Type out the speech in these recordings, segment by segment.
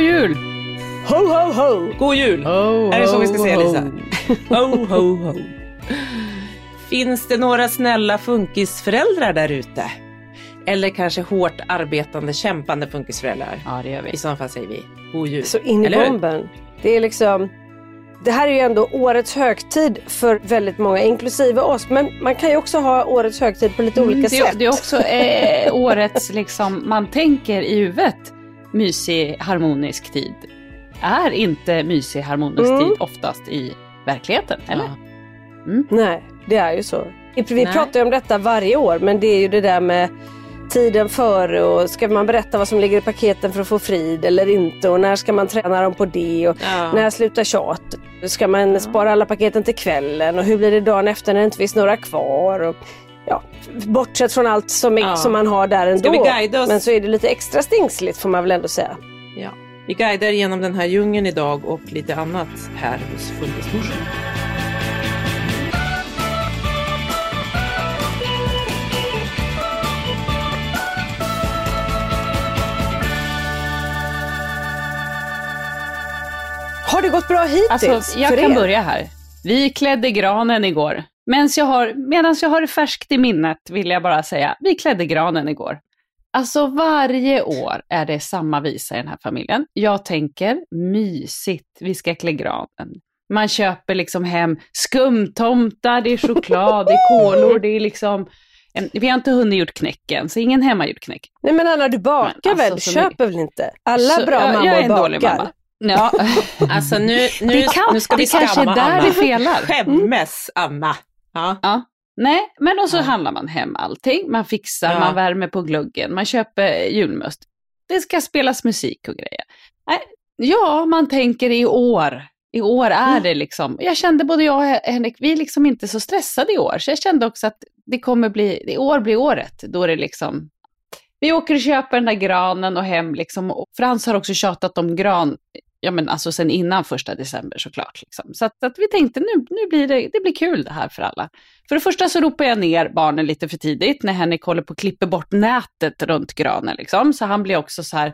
God jul! Ho, ho, ho! God jul! Ho, är det så vi ska ho, säga ho. Lisa? Ho, ho, ho. Finns det några snälla funkisföräldrar där ute? Eller kanske hårt arbetande, kämpande funkisföräldrar? Ja, det gör vi. I så fall säger vi god jul. Så in i Eller hur? bomben. Det är liksom... Det här är ju ändå årets högtid för väldigt många, inklusive oss. Men man kan ju också ha årets högtid på lite olika Mm, det, sätt. det är också eh, årets, liksom, man tänker i huvudet, mysig harmonisk tid. Är inte mysig harmonisk Mm. tid oftast i verkligheten, eller? Ja. Nej, det är ju så. Vi Nej. pratar ju om detta varje år, men det är ju det där med tiden före och ska man berätta vad som ligger i paketen för att få frid eller inte och när ska man träna dem på det och Ja. när slutar tjat? Ska man spara alla paketen till kvällen och hur blir det dagen efter när det inte finns några kvar? Och, ja, bortsett från allt som, är, Ja. som man har där ändå. vi guida oss? Men så är det lite extra stingsligt får man väl ändå säga. Ja. Vi guidar genom den här djungeln idag och lite annat här hos Funkismorsan. Har det gått bra hittills Alltså, jag kan börja här. Vi klädde granen igår. Medan jag, har, medans jag har det färskt i minnet vill jag bara säga, vi klädde granen igår. Alltså varje år är det samma visa i den här familjen. Jag tänker, mysigt, vi ska klä granen. Man köper liksom hem skumtomtar, det är choklad, det är kolor, det är liksom... Vi har inte hunnit gjort knäcken, så ingen hemmagjord knäck. Nej men Anna du bakar Men alltså, väl? så Köper väl inte? Alla Så bra jag, mammor jag är en bakar. dålig mamma. Ja, Alltså nu, nu, Det kan- nu ska vi det kanske skamma är där Anna. det felar. Skämmes Anna. Ja. Ja. Nej, men och så Ja. handlar man hem allting. Man fixar, Ja. man värmer på gluggen, man köper julmust. Det ska spelas musik och grejer. Nej, ja, man tänker i år. I år är det liksom, jag kände både jag och Henrik, vi är liksom inte så stressade i år. Så jag kände också att det kommer bli, i år blir året. Då är det liksom, vi åker och köper den där granen och hem liksom. Och Frans har också tjatat om gran, ja men alltså sen innan första december såklart. Liksom. Så att, att vi tänkte nu, nu blir det, det blir kul det här för alla. För det första så ropar jag ner barnen lite för tidigt när Henrik håller på att klippa bort nätet runt granen. Liksom. Så han blir också så här,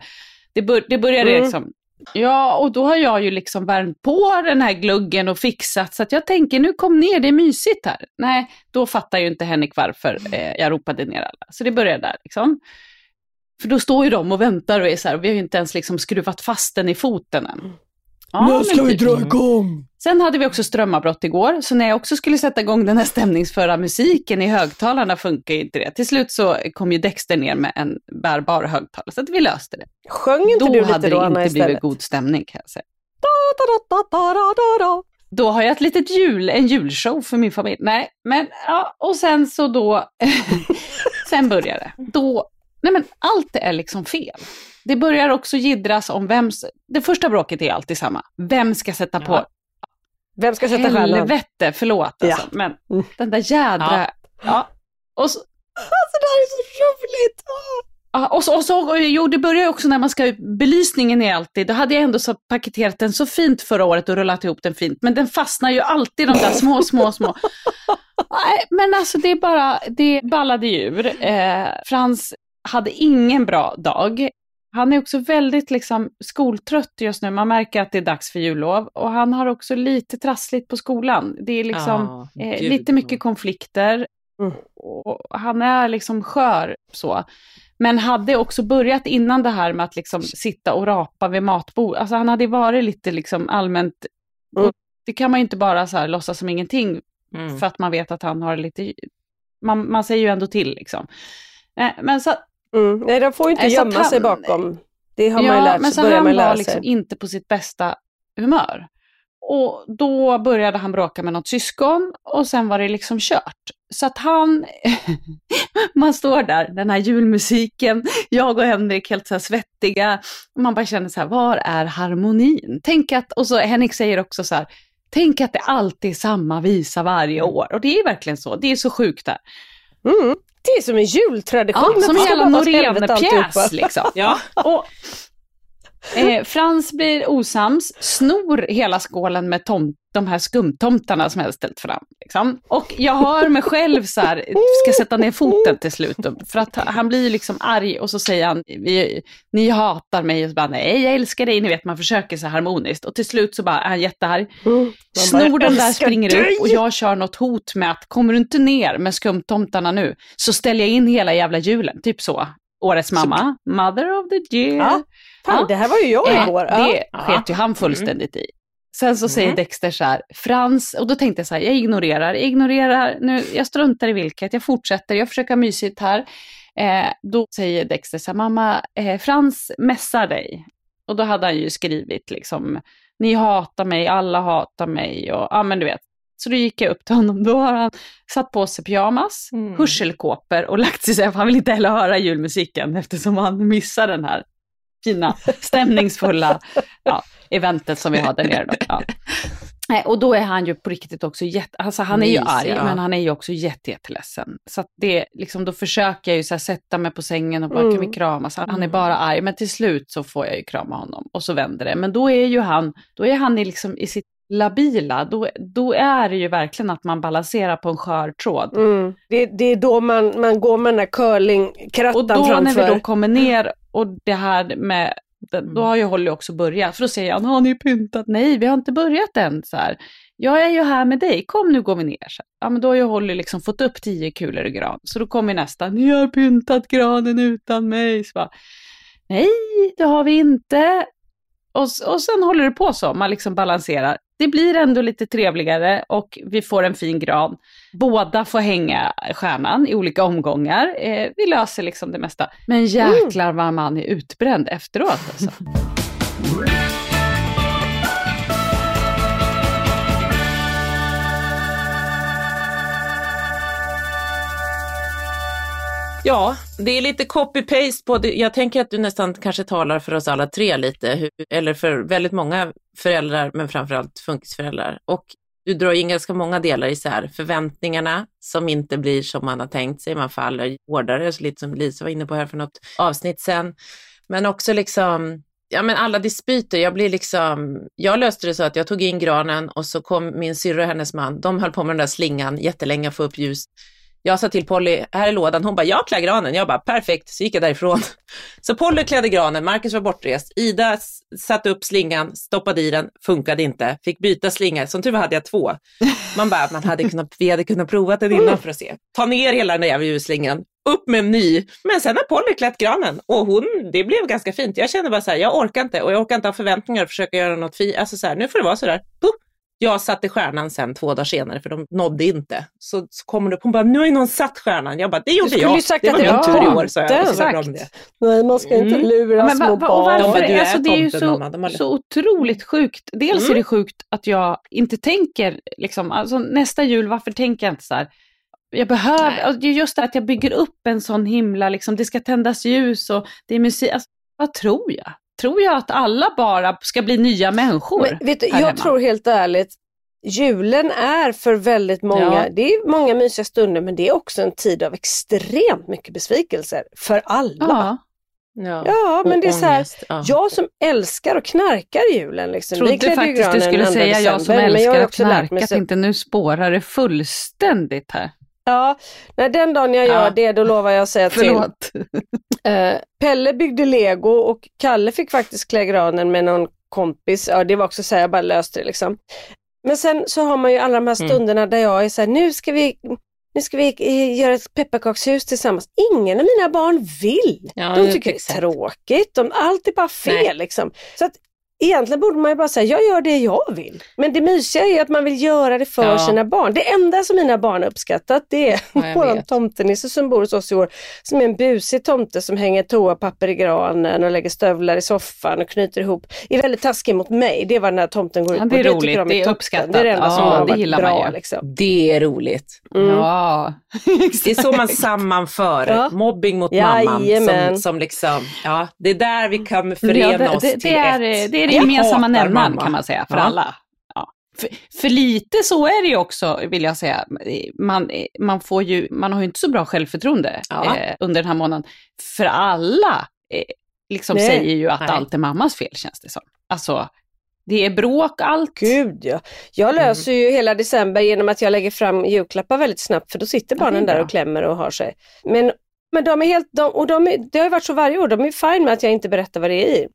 det, bör, det började Mm. liksom, ja och då har jag ju liksom värmt på den här gluggen och fixat så att jag tänker nu kom ner, det är mysigt här. Nej, då fattar ju inte Henrik varför eh, jag ropade ner alla. Så det började där liksom. För då står ju de och väntar och är så här, vi har ju inte ens liksom skruvat fast den i foten än. Ja, men typ. igång? Sen hade vi också strömavbrott igår, så när jag också skulle sätta igång den här stämningsfulla musiken i högtalarna funkar ju inte det. Till slut så kom ju Dexter ner med en bärbar högtalare, så att vi löste det. Sjöng inte Då du lite hade då det Anna inte blivit istället? god stämning kan jag säga. Da, da, da, da, da, da. Då har jag ett litet jul, en julshow för min familj. Nej, men ja, och sen så då, sen börjar det. Då, nej men allt är liksom fel. Det börjar också gidras om vem, det första bråket är alltid samma. Vem ska sätta på Ja. Vem ska sätta stjärnan? Helvete, förlåt alltså. Ja. Men Mm. den där jädra Ja. Och så, Alltså det här är så roligt! Ja, och så, och så, jo, det börjar ju också när man ska, belysningen är alltid, då hade jag ändå så paketerat den så fint förra året och rullat ihop den fint, men den fastnar ju alltid de där små, små, små. Nej, men alltså det är bara, det ballade ur. Eh, Frans hade ingen bra dag. Han är också väldigt liksom skoltrött just nu, man märker att det är dags för jullov. Och han har också lite trassligt på skolan. Det är liksom Ja, eh, lite mycket konflikter. Mm. Och han är liksom skör så. Men hade också börjat innan det här med att liksom sitta och rapa vid matbord. Alltså han hade varit lite liksom allmänt, Mm. det kan man ju inte bara så här låtsas som ingenting Mm. för att man vet att han har lite, man, man säger ju ändå till liksom. Eh, Men så, Mm. Nej, de får ju inte så gömma att sig han- bakom. Det har man ju lärt men så han var liksom inte på sitt bästa humör. Och då började han bråka med något syskon och sen var det liksom kört. Så att han, man står där, den här julmusiken, jag och Henrik helt så här svettiga. Man bara känner så här, var är harmonin? Tänk att, och så Henrik säger också så här, tänk att det alltid är samma visa varje år. Och det är verkligen så, det är så sjukt där. Mm. Det är som en jultradition. Ja, som en jävla. Norén-pjäs liksom. Ja. Och, eh, Frans blir osams, snor hela skålen med tom, de här skumtomtarna som jag ställt fram. Liksom. Och jag hör mig själv så här, ska sätta ner foten till slut. För att han blir liksom arg och så säger han, ni hatar mig. Och så bara, nej jag älskar dig. Ni vet, man försöker så harmoniskt. Och till slut så bara är han jättearg. Mm. Snor den där, "Älskar springer dig!" upp och jag kör något hot med att kommer du inte ner med skumtomtarna nu så ställer jag in hela jävla julen. Typ så. Årets mamma, mother of the year. Ja, Fan, Ja. det här var ju jag Eh, igår. Ja. det sket ju han fullständigt i. Sen så säger Mm. Dexter så här, Frans, och då tänkte jag så här, jag ignorerar, jag ignorerar, nu, jag struntar i vilket, jag fortsätter, jag försöker ha mysigt här. Eh, då säger Dexter så här, mamma, eh, Frans mässar dig. Och då hade han ju skrivit liksom, ni hatar mig, alla hatar mig och ja men du vet. Så då gick jag upp till honom, då har han satt på sig pyjamas, Mm. hörselkåpor och lagt sig så här, för han vill inte heller höra julmusiken eftersom han missar den här fina, stämningsfulla ja, eventet som vi har där nere. Då. Ja. Och då är han ju på riktigt också jätte, alltså han är ju Mys, arg, ja. men han är ju också jätte, jätteledsen. Så att det, liksom, då försöker jag ju så här, sätta mig på sängen och bara, Mm. kan vi kramas? Han, han är Mm. bara arg, men till slut så får jag ju krama honom och så vänder det. Men då är ju han, då är han i, liksom, i sitt labila, då, då är det ju verkligen att man balanserar på en skör tråd. Mm. Det, det är då man, man går med den där Och curlingkrattan då när framför. vi då kommer ner och det här med, då har ju Holly också börjat. För då säger han, har ni pyntat? Nej, vi har inte börjat än. Så här. Jag är ju här med dig, kom nu går vi ner. Så, ja, men då har ju Holly liksom fått upp tio kulor i gran. Så då kommer nästa, ni har pyntat granen utan mig. Så bara, Nej, det har vi inte. Och, och sen håller det på så, man liksom balanserar. Det blir ändå lite trevligare och vi får en fin gran. Båda får hänga stjärnan i olika omgångar. Eh, vi löser liksom det mesta. Men jäklar vad man är utbränd efteråt alltså. Ja, det är lite copy-paste på det. Jag tänker att du nästan kanske talar för oss alla tre lite, eller för väldigt många föräldrar, men framförallt funkisföräldrar. Och du drar in ganska många delar isär. Förväntningarna som inte blir som man har tänkt sig, man faller hårdare, så lite som Lisa var inne på här för något avsnitt sen. Men också liksom, ja men alla dispyter, jag blir liksom, jag löste det så att jag tog in granen och så kom min syrra och hennes man, de höll på med den där slingan jättelänge för att få upp ljus. Jag sa till Polly, här är lådan. Hon bara, jag klär granen. Jag bara, perfekt. Så gick jag därifrån. Så Polly klädde granen, Marcus var bortrest. Ida satte upp slingan, stoppade i den, funkade inte. Fick byta slinga. Som tur var hade jag två. Man bara, man hade kunnat, vi hade kunnat prova den innan för att se. Ta ner hela den där jävla ljusslingan, upp med en ny. Men sen har Polly klätt granen och hon, det blev ganska fint. Jag kände bara så här, jag orkar inte och jag orkar inte ha förväntningar och försöka göra något fint. Alltså så här, nu får det vara så där. Puh. Jag satte stjärnan sen två dagar senare för de nådde inte. Så, så kommer det upp, hon bara, nu har ju någon satt stjärnan. Jag bara, det gjorde skulle jag. sagt det att var min tur i år, sa jag. Exakt. det. Nej, man ska inte Mm. lura Ja, men små barn. varför? men du är alltså, det är ju så, mamma. De så otroligt sjukt. Dels Mm. är det sjukt att jag inte tänker, liksom, alltså, nästa jul, varför tänker jag inte så här? Jag behöver, alltså, det är just det att jag bygger upp en sån himla, liksom, det ska tändas ljus och det är musik. Alltså, vad tror jag? Tror jag att alla bara ska bli nya människor? Men, vet du, jag hemma? tror helt ärligt, julen är för väldigt många, Ja. det är många mysiga stunder men det är också en tid av extremt mycket besvikelser för alla. Ja. Ja, Ja, men det är så här, ångest, ja. jag som älskar och knarkar julen. Liksom. Trodde Vi faktiskt du skulle 2 säga jag som december, men jag har älskar att knarka. Så- tänkte nu spårar det fullständigt här. Ja, när den dagen jag gör Ja. det då lovar jag att säga till. Förlåt. Eh, Pelle byggde lego och Kalle fick faktiskt klä granen med någon kompis. Ja, det var också så här, jag bara löste det liksom. Men sen så har man ju alla de här Mm. stunderna där jag är så här, nu ska vi nu ska vi eh, göra ett pepparkakshus tillsammans. Ingen av mina barn vill. Ja, de tycker det är exakt. tråkigt. De, allt är bara fel Nej. liksom. Så att, egentligen borde man ju bara säga, jag gör det jag vill. Men det mysiga är att man vill göra det för Ja. sina barn. Det enda som mina barn har uppskattat det är Ja, vet. tomtenisse som bor hos oss i år. Som är en busig tomte som hänger toapapper i granen och lägger stövlar i soffan och knyter ihop. Är väldigt taskig mot mig. Det är vad den här tomten går ut Ja, på. det är tycker roligt. de Det är uppskattat. Det är det enda som Ja, har det varit bra. Liksom. Det är roligt. Mm. Ja, Det är så man sammanför Ja. mobbing mot mamman. Som, som liksom, ja, det är där vi kan förena Ja, det, oss det, till det, är, ett. det är det gemensamma nämnaren kan man säga för Ja. alla. Ja. För, för lite så är det ju också, vill jag säga. Man, man, får ju, man har ju inte så bra självförtroende Ja. eh, under den här månaden. För alla eh, liksom Nej. säger ju att Nej. allt är mammas fel, känns det som. Alltså, det är bråk, allt. Gud ja. Jag Mm. löser ju hela december genom att jag lägger fram julklappar väldigt snabbt för då sitter Ja, barnen där bra. och klämmer och har sig. Men, men de är helt, de, och de är, det har ju varit så varje år, de är fine med att jag inte berättar vad det är i.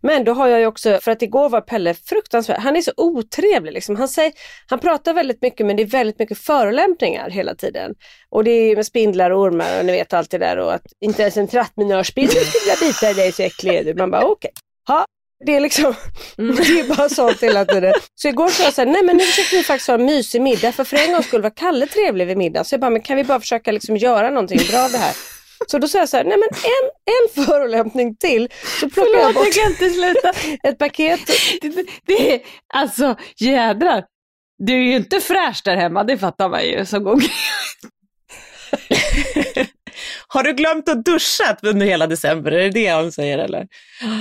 Men då har jag ju också, för att igår var Pelle fruktansvärt, han är så otrevlig liksom. Han, säger, han pratar väldigt mycket men det är väldigt mycket förolämpningar hela tiden. Och det är med spindlar och ormar och ni vet allt det där och att inte ens en trattminörspindel skulle bita dig så äcklig är du. Man bara okej. Ja, det är liksom, Mm. det är bara sånt hela tiden. Så igår sa jag så här, nej men nu försöker vi faktiskt ha en mysig middag för för en gångs skull var Kalle trevlig vid middag. Så jag bara, men kan vi bara försöka liksom göra någonting bra av det här? Så då sa jag så här, nej men en, en förolämpning till. Så plockar jag Förlåt, bort jag kan inte sluta. ett paket. Det, det, det är, alltså jädrar. Du är ju inte fräsch där hemma, det fattar man ju som gång. Har du glömt att duscha under hela december? Är det det hon säger eller?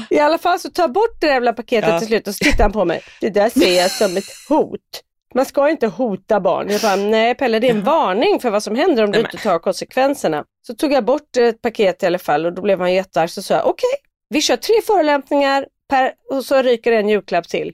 I alla fall så ta bort det där jävla paketet Ja. till slut och så tittar han på mig. Det där ser jag som ett hot. Man ska inte hota barn. Jag bara, nej Pelle det är en varning för vad som händer om du inte tar konsekvenserna. Så tog jag bort ett paket i alla fall och då blev han jättearg. Så sa jag, okej, vi kör tre förolämpningar per, och så ryker en julklapp till.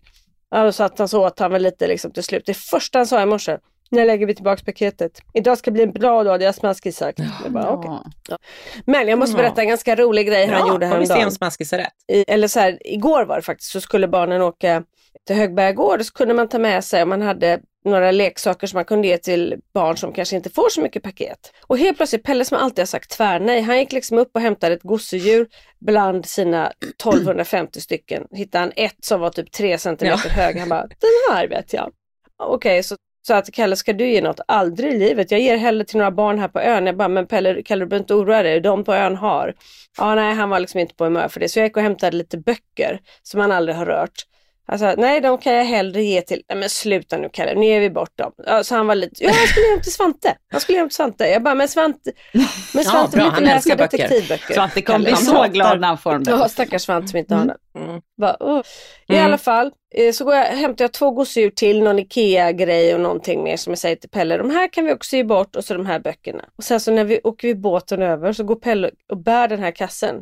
Ja, och så att han så åt han väl lite liksom till slut. Det första han sa i morse, när lägger vi tillbaka paketet? Idag ska bli en bra dag, det har Smaskis sagt. Jag bara. Ja. Men jag måste Ja. berätta en ganska rolig grej han gjorde får vi se häromdagen om Smaskis har rätt. i, eller så här, igår var det faktiskt, så skulle barnen åka till Högberga gård så kunde man ta med sig om man hade några leksaker som man kunde ge till barn som kanske inte får så mycket paket. Och helt plötsligt, Pelle som alltid har sagt tvärnej, han gick liksom upp och hämtade ett gosedjur bland sina 1250 stycken. Hittade han ett som var typ 3 centimeter hög. Han bara, den här vet jag. Okej, så sa till Kalle, ska du ge något? Aldrig i livet. Jag ger hellre till några barn här på ön. Jag bara, men Pelle, Kalle du behöver inte oroa dig, de på ön har. Ja, nej, han var liksom inte på humör för det. Så jag gick och hämtade lite böcker som han aldrig har rört. Alltså, nej, de kan jag hellre ge till, nej men sluta nu Kalle, nu ger vi bort dem. Ja, så han var lite, ja han skulle ge dem till Svante. Han skulle ge dem till Svante. Jag bara, men Svante, men Svante bra, vill inte läsa detektivböcker. Svante kommer bli så glad när han får dem. Ja, stackars Svante som inte har den. Mm. Bara, oh. I Mm. alla fall eh, så går jag, hämtar jag två gosedjur till, någon IKEA-grej och någonting mer som jag säger till Pelle, de här kan vi också ge bort och så de här böckerna. Och sen så när vi åker vi båten över så går Pelle och bär den här kassen.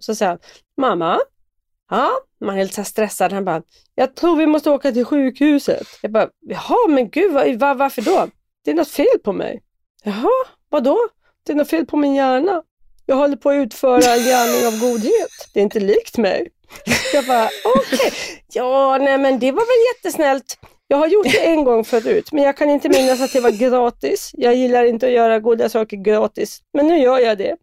Så säger han, mamma, ja, man är lite så här stressad, han bara, jag tror vi måste åka till sjukhuset. Jag bara, jaha men gud, vad, var, varför då? Det är något fel på mig. Jaha, vad då? Det är något fel på min hjärna. Jag håller på att utföra en gärning av godhet. Det är inte likt mig. Jag bara, okej. Ja, nej men det var väl jättesnällt. Jag har gjort det en gång förut, men jag kan inte minnas att det var gratis. Jag gillar inte att göra goda saker gratis, men nu gör jag det.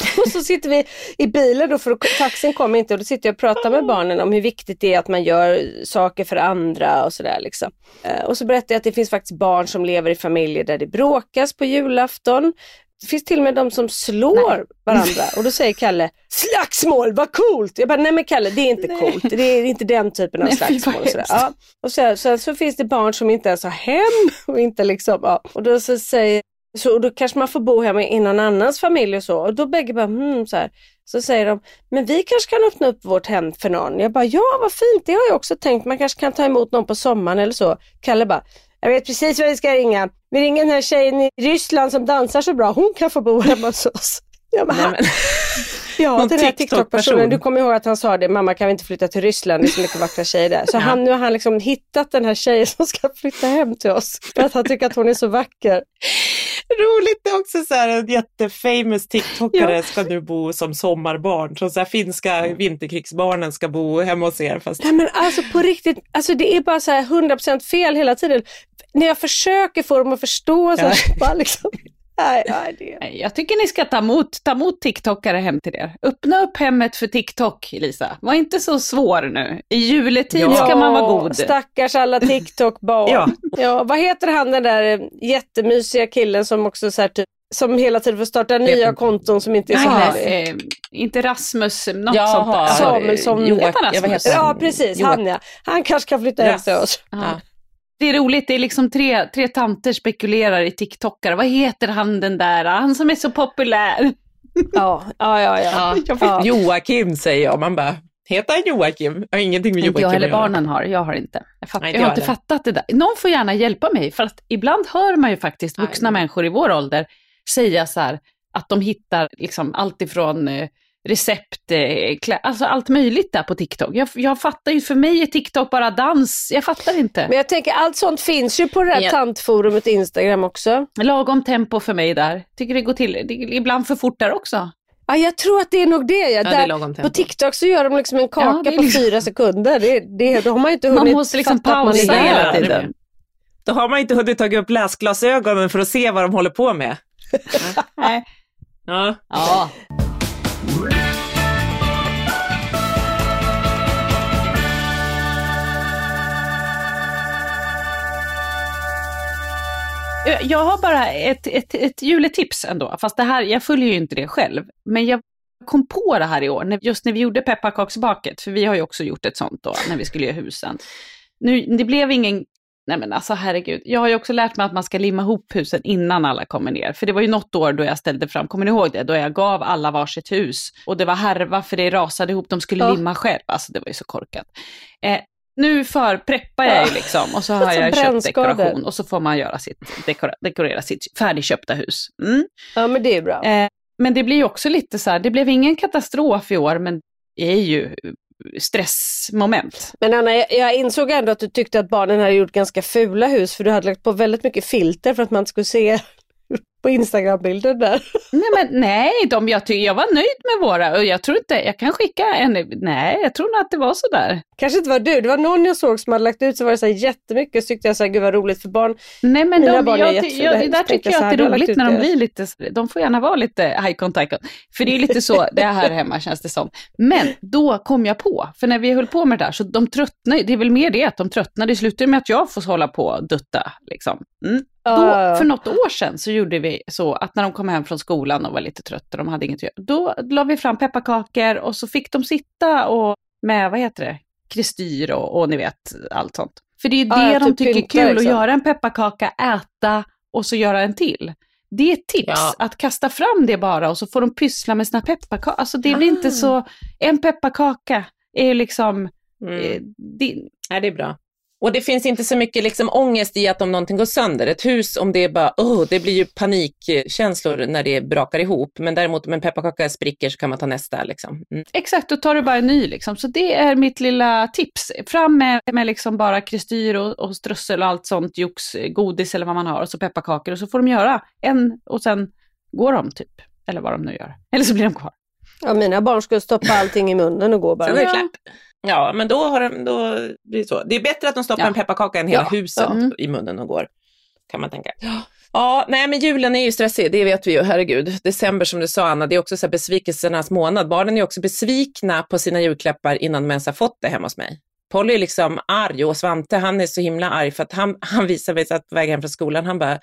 Och så sitter vi i bilen då, för taxin kommer inte och då sitter jag och pratar med barnen om hur viktigt det är att man gör saker för andra och sådär liksom. Eh, Och så berättar jag att det finns faktiskt barn som lever i familjer där det bråkas på julafton. Det finns till och med de som slår varandra och då säger Kalle Slagsmål, vad coolt! Jag bara, nej men Kalle det är inte coolt, det är inte den typen av Nej, vad slagsmål. Och, sådär. Ja. och så, så, så finns det barn som inte ens har hem och inte liksom, ja. Och då så säger så då kanske man får bo hemma i någon annans familj och så. Och då bägge bara, hmm, så här. Så säger de, men vi kanske kan öppna upp vårt hem för någon. Jag bara, ja vad fint, det har jag också tänkt. Man kanske kan ta emot någon på sommaren eller så. Kalle bara, jag vet precis vad vi ska ringa. Vi ringer den här tjejen i Ryssland som dansar så bra, hon kan få bo hemma hos oss. Ja, men, Nej, men, ja någon den här TikTok-person. TikTok-personen, du kommer ihåg att han sa det, mamma kan vi inte flytta till Ryssland, det är så mycket vackra tjejer där. Så Ja. han, nu har han liksom hittat den här tjejen som ska flytta hem till oss, för att han tycker att hon är så vacker. Roligt det är också så här en jättefamous TikTokare ska nu bo som sommarbarn. Så, så här, finska vinterkrigsbarnen ska bo hemma hos er. Fast Nej men alltså på riktigt, alltså det är bara så här 100% fel hela tiden. När jag försöker få dem att förstå så, här, så bara liksom, nej, nej, det. Nej, Jag tycker ni ska ta emot, ta emot TikTokare hem till er. Öppna upp hemmet för TikTok, Lisa. Var inte så svår nu. I juletid Ja. ska man vara god. Stackars alla TikTok-barn. Ja. ja. vad heter han den där eh, jättemysiga killen som också så här, typ, som hela tiden får starta nya inte. konton som inte är så härliga. eh, inte Rasmus, något Jaha, sånt där. Samuelsson. Heter han Joak- ja, Rasmus? precis, Joak- han ja. Han kanske kan flytta hem till oss. Ja. Det är roligt, det är liksom tre, tre tanter spekulerar i TikTokare. Vad heter han den där, han som är så populär? Ja, ja, ja. ja. Jag vet Ja. Joakim säger jag, man bara, heter han Joakim? Jag har ingenting med Inte Joakim jag eller att göra. barnen har, jag har inte. Jag, fatt, Nej, jag inte har jag inte heller. fattat det där. Någon får gärna hjälpa mig, för att ibland hör man ju faktiskt vuxna Nej. människor i vår ålder säga så här, att de hittar liksom allt ifrån eh, recept, eh, alltså allt möjligt där på TikTok. Jag, jag fattar ju, för mig är TikTok bara dans, jag fattar inte. Men jag tänker allt sånt finns ju på det här Ja. tantforumet Instagram också. Lagom tempo för mig där. Tycker det går till, det, ibland för fort där också. Ja, jag tror att det är nog det. Ja. Ja, det Där, på. TikTok så gör de liksom en kaka Ja, det är på liksom- fyra sekunder. Det, det, då har man ju inte Man hunnit måste liksom man pausa där. hela där. tiden. Då har man inte hunnit ta upp läsglasögonen för att se vad de håller på med. Nej. Ja. Ja. Eh, jag har bara ett, ett, ett juletips ändå, fast det här, jag följer ju inte det själv. Men jag kom på det här i år, just när vi gjorde pepparkaksbaket, för vi har ju också gjort ett sånt då, när vi skulle göra husen. Nu, det blev ingen, nej men alltså herregud, jag har ju också lärt mig att man ska limma ihop husen innan alla kommer ner. För det var ju något år då jag ställde fram, kommer ni ihåg det? Då jag gav alla varsitt hus och det var härva för det rasade ihop, de skulle Ja. limma själv. Alltså det var ju så korkat. Eh, nu för preppar jag ju liksom och så har jag köpt dekoration och så får man göra sitt, dekora, dekorera sitt färdigköpta hus. Mm. Ja, men det är bra. Eh, men det blir ju också lite så här, det blev ingen katastrof i år, men det är ju stressmoment. Men Anna, jag, insåg ändå att du tyckte att barnen hade gjort ganska fula hus för du hade lagt på väldigt mycket filter för att man skulle se på Instagram-bilder där. Nej, men nej, de, jag, ty, jag var nöjd med våra och jag tror inte, jag kan skicka en, nej, jag tror nog att det var så där. Kanske inte var du, det var någon jag såg som hade lagt ut så var det så här jättemycket så tyckte jag så här, gud vad roligt för barn. Nej, men Mina de, barn är jag, jättefula jag, hus, där tycker jag att det är roligt när de det. blir lite, de får gärna vara lite high contact. För det är lite så det är här hemma känns det som. Men då kom jag på, för när vi höll på med det där så de tröttnade, det är väl mer det att de tröttnade, det slutade med att jag får hålla på och dutta liksom. Mm. Då, för något år sedan så gjorde vi så att när de kom hem från skolan och var lite trötta, de hade inget att göra, då la vi fram pepparkakor och så fick de sitta och med, vad heter det, kristyr och, och ni vet allt sånt. För det är ju det ja, de typ tycker är kul, att liksom. göra en pepparkaka, äta och så göra en till. Det är ett tips, Ja. att kasta fram det bara och så får de pyssla med sina pepparkakor. Alltså det blir Ah. inte så, en pepparkaka är liksom, Mm. eh, det, Nej, det är bra. Och det finns inte så mycket liksom ångest i att om någonting går sönder. Ett hus, om det är bara, oh, det blir ju panikkänslor när det brakar ihop. Men däremot om en pepparkaka spricker så kan man ta nästa. Liksom. Mm. Exakt, då tar du bara en ny liksom. Så det är mitt lilla tips. Fram med, med liksom bara kristyr och, och strössel och allt sånt, jox, godis eller vad man har, och så pepparkakor. Och så får de göra en och sen går de typ. Eller vad de nu gör. Eller så blir de kvar. Ja, mina barn skulle stoppa allting i munnen och gå bara. Sen är det Ja. klart. Ja, men då, har de, då blir det så. Det är bättre att de stoppar Ja. en pepparkaka än hela Ja, huset ja. i munnen och går, kan man tänka. Ja, nej men julen är ju stressig, det vet vi ju, herregud. December som du sa Anna, det är också så här besvikelsernas månad. Barnen är också besvikna på sina julklappar innan de ens har fått det hemma hos mig. Polly är liksom arg och Svante han är så himla arg för att han, han visar mig att på väg hem från skolan, han bara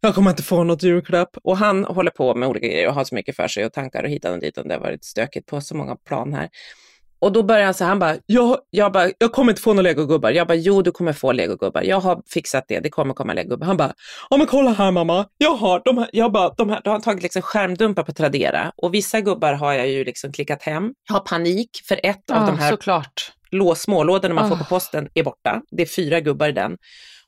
jag kommer inte få något julklapp. Och han håller på med olika grejer och har så mycket för sig och tankar och hitan och dit och det har varit stökigt på så många plan här. Och då börjar han så här, han bara, jag, jag bara, jag kommer inte få några legogubbar. Jag bara, jo du kommer få legogubbar. Jag har fixat det, det kommer komma legogubbar. Han bara, ja men kolla här mamma, jag har de här, jag bara, de här, då har han tagit liksom skärmdumpar på Tradera och vissa gubbar har jag ju liksom klickat hem. Jag har panik för ett av de här såklart. lås, smålådorna man får Ah. på posten är borta. Det är fyra gubbar i den.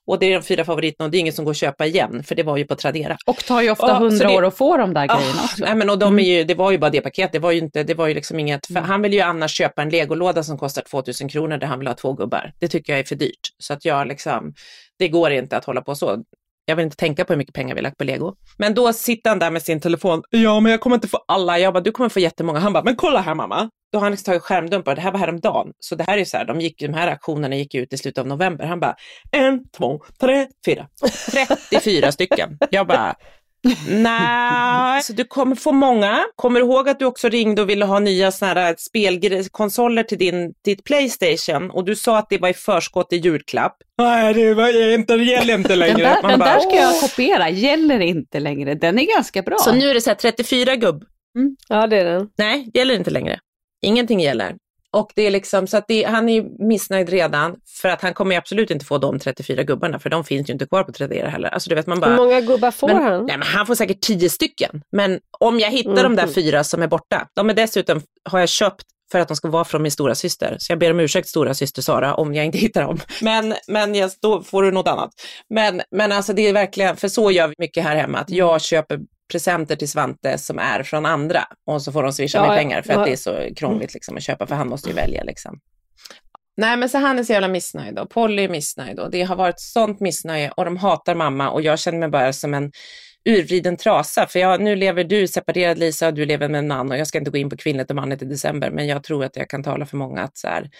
Och det är de fyra favoriterna och det är ingen som går att köpa igen, för det var ju på Tradera. Och tar ju ofta hundra år att få de där Ah, grejerna också. nej, men och de är ju, det var ju bara det paketet, det var ju, inte, det var ju liksom inget, för han vill ju annars köpa en legolåda som kostar 2000 kronor där han vill ha två gubbar. Det tycker jag är för dyrt. Så att jag liksom, det går inte att hålla på så. Jag vill inte tänka på hur mycket pengar vi lagt på lego. Men då sitter han där med sin telefon. Ja, men jag kommer inte få alla. Jag bara, du kommer få jättemånga. Han bara, men kolla här mamma. Då har han liksom tagit skärmdumpar. Det här var häromdagen. Så det här är så här, de, gick, de här aktionerna gick ut i slutet av november. Han bara, en, två, tre, fyra. 34 stycken. Jag bara, Nej, så du kommer få många. Kommer du ihåg att du också ringde och ville ha nya såna här spelkonsoler till din, ditt Playstation och du sa att det var i förskott i julklapp? Nej, det, var inte, det gäller inte Den längre. där, Man den bara, där ska jag kopiera, gäller inte längre. Den är ganska bra. Så nu är det så här 34 gubb. Ja, det är den. Nej, gäller inte längre. Ingenting gäller. Och det är liksom så att det, han är ju missnöjd redan för att han kommer ju absolut inte få de 34 gubbarna för de finns ju inte kvar på Tradera heller. Alltså du vet man bara... Hur många gubbar får men, han? Nej, men han får säkert 10 stycken. Men om jag hittar de där Mhm. fyra som är borta, de är dessutom, har jag köpt för att de ska vara från min stora syster. Så jag ber om ursäkt stora syster Sara om jag inte hittar dem. Men, men jag, då får du något annat. Men, men alltså det är verkligen, för så gör vi mycket här hemma, att jag köper presenter till Svante som är från andra. Och så får de swisha Ja, mig pengar för ja. att det är så krångligt liksom att köpa för han måste ju välja liksom. Nej men så han är så jävla missnöjd och Polly är missnöjd och det har varit sånt missnöje och de hatar mamma och jag känner mig bara som en urvriden trasa. För jag, nu lever du separerad Lisa och du lever med en man och jag ska inte gå in på kvinnligt och manligt i december men jag tror att jag kan tala för många att så här,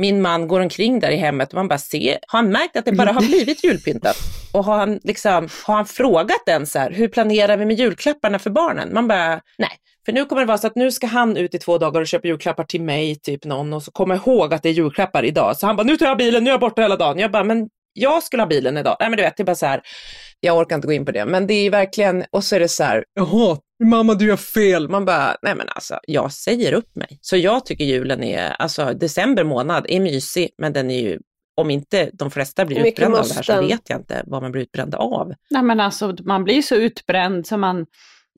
min man går omkring där i hemmet och man bara ser, har han märkt att det bara har blivit julpyntat? Och har han, liksom, har han frågat den så här, hur planerar vi med julklapparna för barnen? Man bara, nej. För nu kommer det vara så att nu ska han ut i två dagar och köpa julklappar till mig, typ någon, och så kommer ihåg att det är julklappar idag. Så han bara, nu tar jag bilen, nu är jag borta hela dagen. Jag bara, men jag skulle ha bilen idag. Nej men du vet, det är bara så här, jag orkar inte gå in på det. Men det är verkligen, och så är det så här, jaha, mamma du gör fel. Man bara, nej men alltså, jag säger upp mig. Så jag tycker julen är, alltså december månad är mysig, men den är ju, om inte de flesta blir utbrända av det här så vet jag inte vad man blir utbränd av. Nej men alltså man blir så utbränd så man,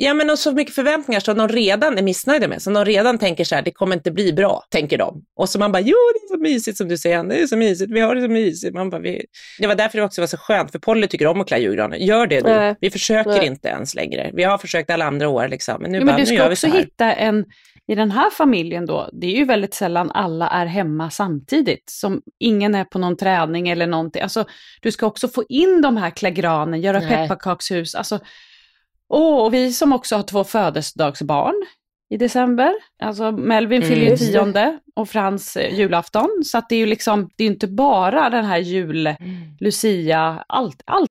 Ja men och så mycket förväntningar som de redan är missnöjda med, som de redan tänker så här, det kommer inte bli bra, tänker de. Och så man bara, jo det är så mysigt som du säger, det är så mysigt, vi har det så mysigt. Man bara, vi... Det var därför det också var så skönt, för Polly tycker om att klä julgranen. Gör det du, vi försöker Nej. inte ens längre. Vi har försökt alla andra år liksom, men nu ja, bara, men du ska också hitta en, i den här familjen då, det är ju väldigt sällan alla är hemma samtidigt, som ingen är på någon träning eller någonting. Alltså, du ska också få in de här klä granen, göra Nej. pepparkakshus. Alltså, och vi som också har två födelsedagsbarn i december. Alltså Melvin Mm. fyller ju det. tionde och Frans eh, julafton. Så att det är ju liksom, det är inte bara den här jul, Mm. Lucia, allt, allt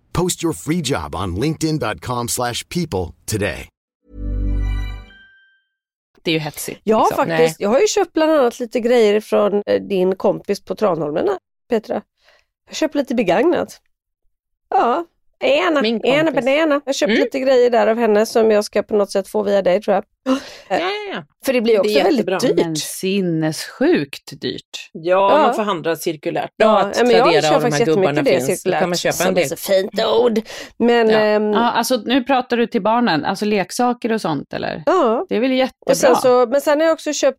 Post your free job on linkedin.com/people slash people today. det är ju hetsigt. Ja, liksom. faktiskt. Jag har ju köpt bland annat lite grejer från eh, din kompis på Tranholmen, Petra. Jag köpt lite begagnat. Ja, ena, Min ena banana. Jag har köpt Mm. lite grejer där av henne som jag ska på något sätt få via dig tror jag. Ja, ja. För det blir också Det är väldigt dyrt. Men sinnessjukt dyrt. ja, Ja. man får handla cirkulärt. Ja, Bra att men jag Tradera kör och de här faktiskt gubbarna jättemycket det finns. Då cirkulärt. kan man köpa som en är del. så fint ord. Men Ja. ehm, Ja, alltså nu pratar du till barnen, alltså leksaker och sånt eller? ja. Det är väl jättebra? Och sen så, men sen har jag också köpt,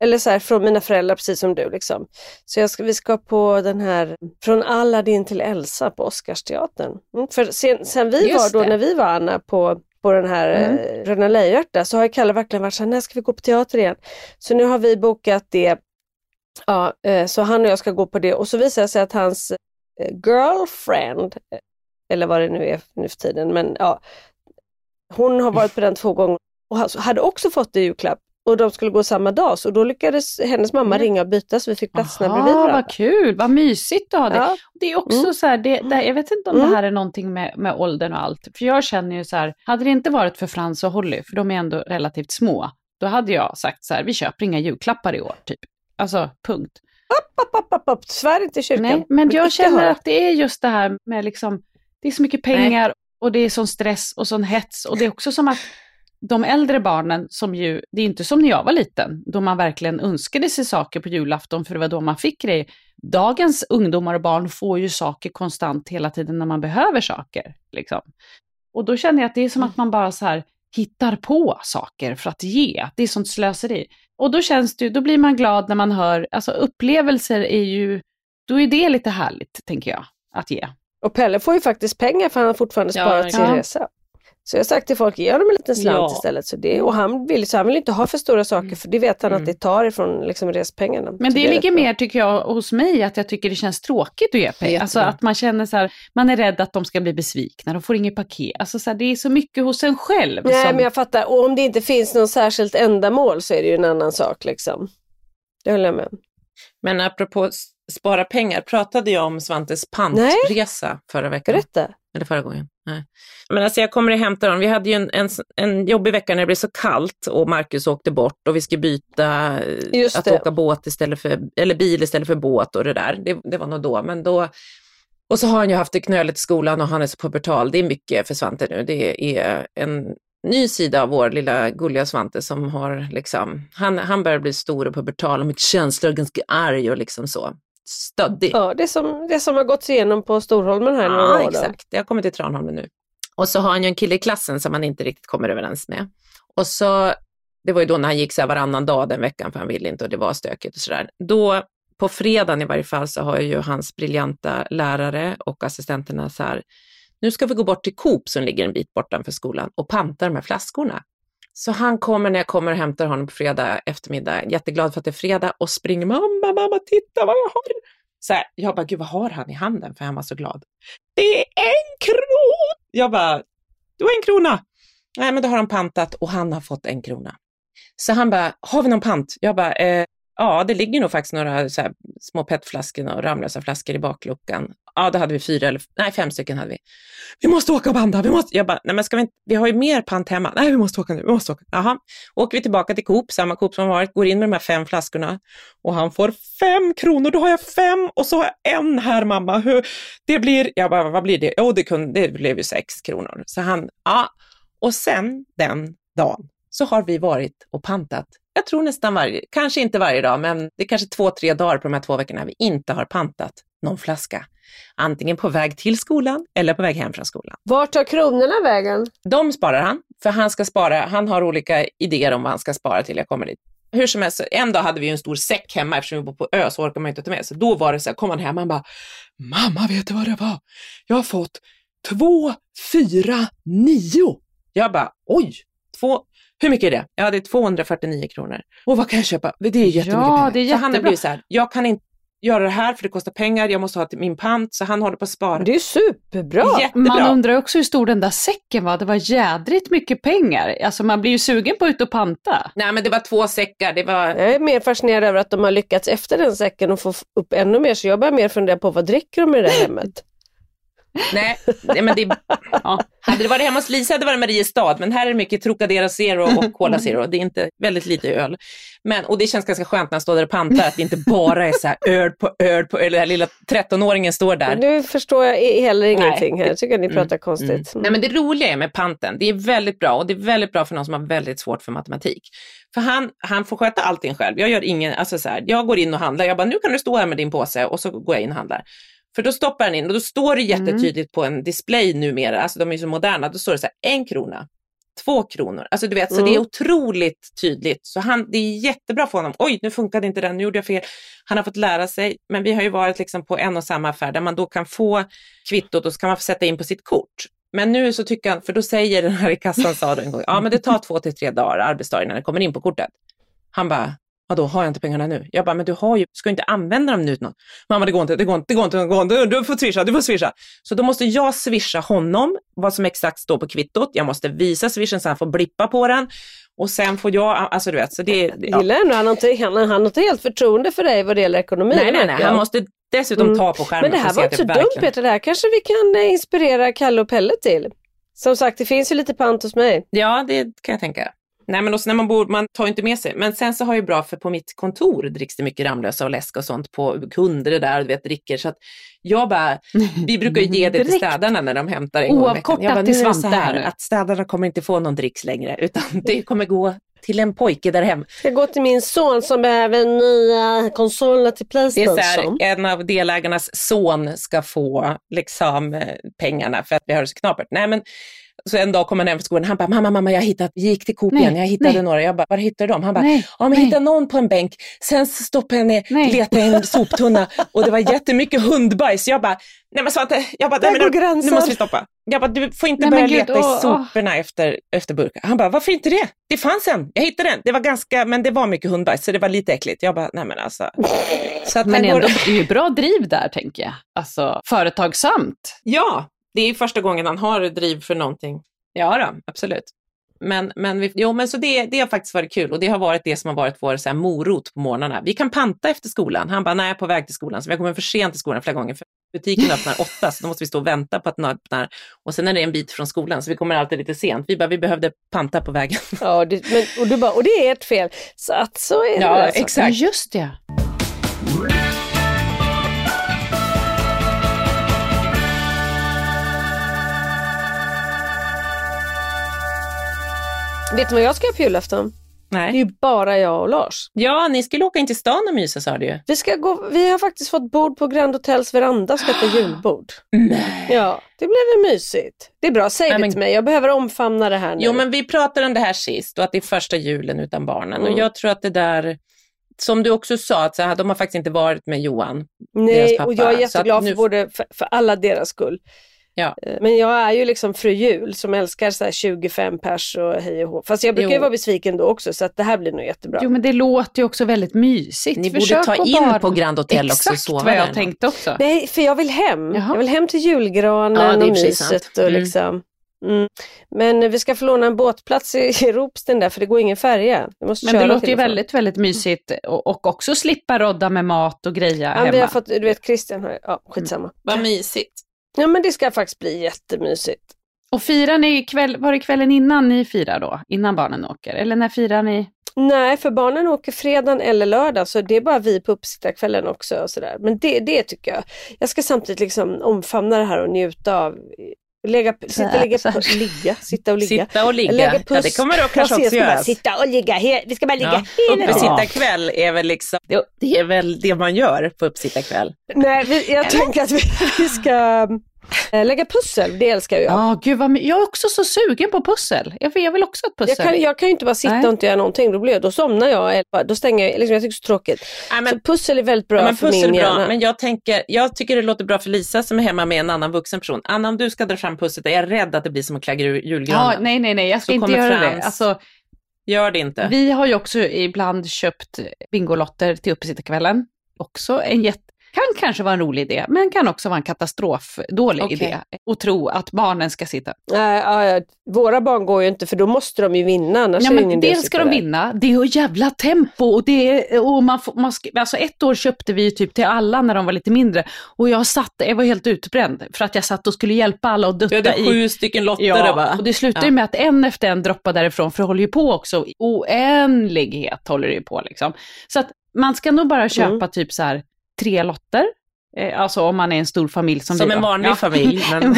eller så här, från mina föräldrar precis som du liksom. Så jag ska, vi ska på den här, från Aladdin till Elsa på Oscarsteatern. Mm, för sen, sen vi Just var då, det. när vi var Anna på på den här Mm. Röda Lejonhjärta så har Kalle verkligen varit så här, när ska vi gå på teater igen? Så nu har vi bokat det, ja, eh, så han och jag ska gå på det och så visar det sig att hans eh, girlfriend eller vad det nu är nu för tiden. Men ja, hon har varit på den två gånger och hade också fått det i julklapp och de skulle gå samma dag så då lyckades hennes mamma ringa och byta så vi fick platserna Aha, bredvid varandra. vad kul, vad mysigt att ha det. Ja. Det är också Mm. så här, det, det, jag vet inte om Mm. det här är någonting med, med åldern och allt. För jag känner ju så här, hade det inte varit för Frans och Holly, för de är ändå relativt små, då hade jag sagt så här, vi köper inga julklappar i år, typ. Alltså, punkt. App, app, app, app. Svär inte i kyrkan. Nej, men jag känner höra. att det är just det här med liksom, det är så mycket pengar och det är sån stress och sån hets och det är också som att de äldre barnen som ju, det är inte som när jag var liten, då man verkligen önskade sig saker på julafton för det var då man fick grejer. Dagens ungdomar och barn får ju saker konstant hela tiden när man behöver saker. Liksom. Och då känner jag att det är som att man bara så här hittar på saker för att ge. Det är sånt slöseri. Och då känns det ju, då blir man glad när man hör, alltså upplevelser är ju, då är det lite härligt, tänker jag, att ge. Och Pelle får ju faktiskt pengar för han har fortfarande Ja, sparat sin ja. resa. Så jag har sagt till folk, ge honom en liten slant Ja. istället. Så det, och han vill, så han vill inte ha för stora saker för det vet han Mm. att det tar ifrån liksom, respengarna. Men det, är rätt ligger mer, tycker jag, hos mig, att jag tycker det känns tråkigt att ge pengar. Alltså att man känner så här, man är rädd att de ska bli besvikna, de får inget paket. Alltså så här, det är så mycket hos en själv. Nej som, men jag fattar, och om det inte finns något särskilt ändamål så är det ju en annan sak liksom. Det håller jag med. Men apropå spara pengar, pratade jag om Svantes pantresa förra veckan? Berätta. Eller förra gången? Nej. Men alltså jag kommer att hämta dem. Vi hade ju en, en, en jobbig vecka när det blev så kallt och Marcus åkte bort och vi skulle byta eh, Just att det. åka båt istället för, eller bil istället för båt och det där. Det, det var nog då. Men då. Och så har han ju haft det knöligt i skolan och han är så pubertal. Det är mycket för Svante nu. Det är en ny sida av vår lilla gulliga Svante som har liksom, han, han börjar bli stor och pubertal och mycket känslor och ganska arg och liksom så. Stöddig. Ja, det som, det som har gått igenom på Storholmen här i några Ja, år. exakt. Jag kommer till Tranholmen nu. Och så har han ju en kille i klassen som han inte riktigt kommer överens med. Och så, det var ju då när han gick så varannan dag den veckan, för han ville inte och det var stökigt och sådär. Då, på fredagen i varje fall, så har ju hans briljanta lärare och assistenterna så här, nu ska vi gå bort till Coop som ligger en bit bortanför skolan och panta de här flaskorna. Så han kommer när jag kommer och hämtar honom på fredag eftermiddag, jätteglad för att det är fredag och springer, mamma, mamma, titta vad jag har. Så här, jag bara, gud vad har han i handen? För han var så glad. Det är en krona! Jag bara, du har en krona. Nej, men då har han pantat och han har fått en krona. Så han bara, har vi någon pant? Jag bara, eh, ja, det ligger nog faktiskt några så här, små petflaskor och Ramlösa flaskor i bakluckan. Ja, då hade vi fyra eller nej, fem stycken hade vi. Vi måste åka och banda, vi måste. Jag bara, nej men ska vi inte, vi har ju mer pant hemma. Nej, vi måste åka nu, vi måste åka. Jaha, åker vi tillbaka till Coop, samma Coop som varit, går in med de här fem flaskorna och han får fem kronor. Då har jag fem och så har jag en här mamma. Hur, det blir, jag bara, vad blir det? Jo, det, kunde, det blev ju sex kronor. Så han, ja. Och sen den dagen så har vi varit och pantat. Jag tror nästan varje, kanske inte varje dag, men det är kanske två, tre dagar på de här två veckorna vi inte har pantat någon flaska. Antingen på väg till skolan eller på väg hem från skolan. Vart tar kronorna vägen? De sparar han, för han ska spara, han har olika idéer om vad han ska spara till, jag kommer dit. Hur som helst, en dag hade vi en stor säck hemma eftersom vi bor på ö så orkar man inte ta med sig. Då var det så här, kom han hem han bara, mamma vet du vad det var? Jag har fått två, fyra, nio. Jag bara, oj, två, hur mycket är det? Ja, det är 249 kronor. Och vad kan jag köpa? Det är jättemycket Ja, pengar. det är så han blivit så här, jag kan inte göra det här för det kostar pengar, jag måste ha till min pant, så han håller på att spara. Det är superbra. Jättebra. Man undrar också hur stor den där säcken var. Det var jädrigt mycket pengar. Alltså man blir ju sugen på att ut och panta. Nej, men det var två säckar, det var Jag är mer fascinerad över att de har lyckats efter den säcken och få upp ännu mer så jag börjar mer fundera på vad dricker de i det där hemmet? Nej, nej men det, Ja. hade det varit hemma hos Lisa hade det varit Mariestad, men här är det mycket Trocadero Zero och Cola Zero. Det är inte väldigt lite öl. Men, och det känns ganska skönt när han står där och pantar, att det inte bara är så här öl på öl på öl. Den här lilla 13-åringen står där. Nu förstår jag heller ingenting här. Jag tycker ni pratar Mm, konstigt. Nej, men det roliga är med panten, det är väldigt bra och det är väldigt bra för någon som har väldigt svårt för matematik. För han, han får sköta allting själv. Jag gör ingen, alltså så här, jag går in och handlar, jag bara nu kan du stå här med din påse och så går jag in och handlar. För då stoppar han in och då står det jättetydligt på en display numera, alltså de är så moderna, då står det så här en krona, två kronor. Alltså du vet, så Mm. det är otroligt tydligt. Så han, det är jättebra för honom. Oj, nu funkade inte den, nu gjorde jag fel. Han har fått lära sig, men vi har ju varit liksom på en och samma affär där man då kan få kvittot och så kan man sätta in på sitt kort. Men nu så tycker han, för då säger den här i kassan, sa det en gång, ja men det tar två till tre dagar, arbetsdagar innan det kommer in på kortet. Han bara, Vadå, har jag inte pengarna nu? Jag bara, men du har ju, ska inte använda dem nu till något. Mamma, det går inte, det går inte, det går inte, det går inte. Du får swisha, du får swisha. Så då måste jag swisha honom vad som exakt står på kvittot. Jag måste visa swishen så han får blippa på den. Och sen får jag, alltså du vet, så det... Ja. Gillar ändå, han har, inte, han, han har inte helt förtroende för dig vad det gäller ekonomi. Nej, nej, nej, han måste dessutom mm. ta på skärmen. Men det här var inte så dumt Peter, det här kanske vi kan eh, inspirera Kalle och Pelle till. Som sagt, det finns ju lite pant hos mig. Ja, det kan jag tänka. Nej men också när man bor, man tar inte med sig. Men sen så har jag bra för på mitt kontor dricks det mycket Ramlösa och läsk och sånt på kunder där, du vet dricker. Så att jag bara, vi brukar ju ge det till städarna när de hämtar en gång i veckan. Jag bara, till Svante här, att städarna kommer inte få någon dricks längre utan det kommer gå till en pojke där hemma. Ska gå till min son som behöver nya konsoler till Playstation. Det är så här, en av delägarnas son ska få liksom eh, pengarna för att vi har det så knapert. Nej men så en dag kom han hem från skolan, han bara, mamma, mamma, jag hittat, gick till Coop igen, jag hittade nej. några. Jag bara, var hittade du dem? Han bara, nej, ja men jag hittade någon på en bänk, sen stoppade jag ner, nej. letade i en soptunna och det var jättemycket hundbajs. Jag bara, nej men Svante, jag bara, nej, men, nu, nu måste vi stoppa. Jag bara, du får inte nej, börja leta Gud, i soporna åh. efter, efter burkar. Han bara, varför inte det? Det fanns en, jag hittade den. Det var ganska, men det var mycket hundbajs så det var lite äckligt. Jag bara, nej men alltså. Så att men ändå, går... det är ju bra driv där tänker jag. Alltså företagsamt. Ja, det är första gången han har driv för någonting. Ja, då, absolut. Men, men, vi, jo, men så det, det har faktiskt varit kul och det har varit det som har varit vår så här, morot på morgnarna. Vi kan panta efter skolan. Han bara, nej, jag är på väg till skolan. Så vi har kommit för sent till skolan flera gånger. För butiken öppnar åtta, så då måste vi stå och vänta på att den öppnar. Och sen är det en bit från skolan, så vi kommer alltid lite sent. Vi bara, vi behövde panta på vägen. Ja, det, men, och, du bara, och det är ert fel. Så att så är det. Ja, alltså. exakt. Just det. Vet du vad jag ska göra på julafton? Nej. Det är ju bara jag och Lars. Ja, ni skulle åka in till stan och mysa sa du ju. Vi, ska gå, vi har faktiskt fått bord på Grand Hotels veranda ska äta julbord. Nej. Ja, det blev väl mysigt. Det är bra, säg Nej, det men... till mig. Jag behöver omfamna det här nu. Jo, men vi pratade om det här sist och att det är första julen utan barnen. Mm. Och jag tror att det där, som du också sa, att så här, de har faktiskt inte varit med Johan, Nej, och jag är jätteglad nu... för, både, för, för alla deras skull. Ja. Eh, men jag är ju liksom fru jul som älskar så 25 pers och hej och hå. Fast jag brukar jo. ju vara besviken då också så att det här blir nog jättebra. Jo men det låter ju också väldigt mysigt. Ni Försök borde ta in bara... på Grand Hotel också och sova Exakt vad jag tänkte också. Nej för jag vill hem. Jaha. Jag vill hem till julgranen ja, och myset och mm. liksom. Mm. Men vi ska få låna en båtplats i, i Ropsten där för det går ingen färja. Men det låter ju väldigt, väldigt mysigt och, och, också slippa rodda med mat och greja ja, hemma. Vi har fått, du vet Christian har, ja skitsamma. Mm. Vad mysigt. Ja men det ska faktiskt bli jättemysigt. Och firar ni kväll, var det kvällen innan ni firar då? Innan barnen åker? Eller när firar ni? Nej, för barnen åker fredagen eller lördag så det är bara vi på uppsittarkvällen också. Och sådär. Men det, det tycker jag. Jag ska samtidigt liksom omfamna det här och njuta av Lägga, sitta, lägga, ligga, sitta och ligga. Sitta och ligga, lägga ja, det kommer du kanske också göra. Sitta och ligga, vi ska bara ligga ja. hela Uppesittarkväll är väl liksom, det är väl det man gör på uppsittarkväll. Nej, vi, jag tänker att vi, vi ska lägga pussel, det älskar jag. Ja, gud vad, jag är också så sugen på pussel. Jag vill, jag vill också ha ett pussel. Jag kan, jag kan ju inte bara sitta Nej. och inte göra någonting, då, blir jag, då somnar jag, då stänger jag, liksom, jag tycker det är så tråkigt. Nej, men, så pussel är väldigt bra ja, men för min hjärna. Bra, men jag, tänker, jag tycker det låter bra för Lisa som är hemma med en annan vuxen person. Anna, om du ska dra fram pusslet, är jag rädd att det blir som att klagga julgranen. Ja, nej, nej, nej, jag ska så inte göra Frans. det. Alltså, Gör det inte. Vi har ju också ibland köpt Bingolotter till uppesittarkvällen. Också en jätte kan kanske vara en rolig idé, men kan också vara en katastrofdålig okay. idé. Och tro att barnen ska sitta. Äh, äh, våra barn går ju inte för då måste de ju vinna. Annars ja, men dels ska de vinna, det är ju jävla tempo. Och det är, och man, får, man ska, alltså ett år köpte vi ju typ till alla när de var lite mindre. Och jag satt, jag var helt utbränd för att jag satt och skulle hjälpa alla och dutta i. Du hade sju stycken lotter ja, va? och det slutade ja. med att en efter en droppade därifrån för det håller ju på också. Oändlighet håller det ju på liksom. Så att man ska nog bara köpa mm. typ så här tre lotter. Eh, alltså om man är en stor familj som Som vi en vanlig ja. familj. Men...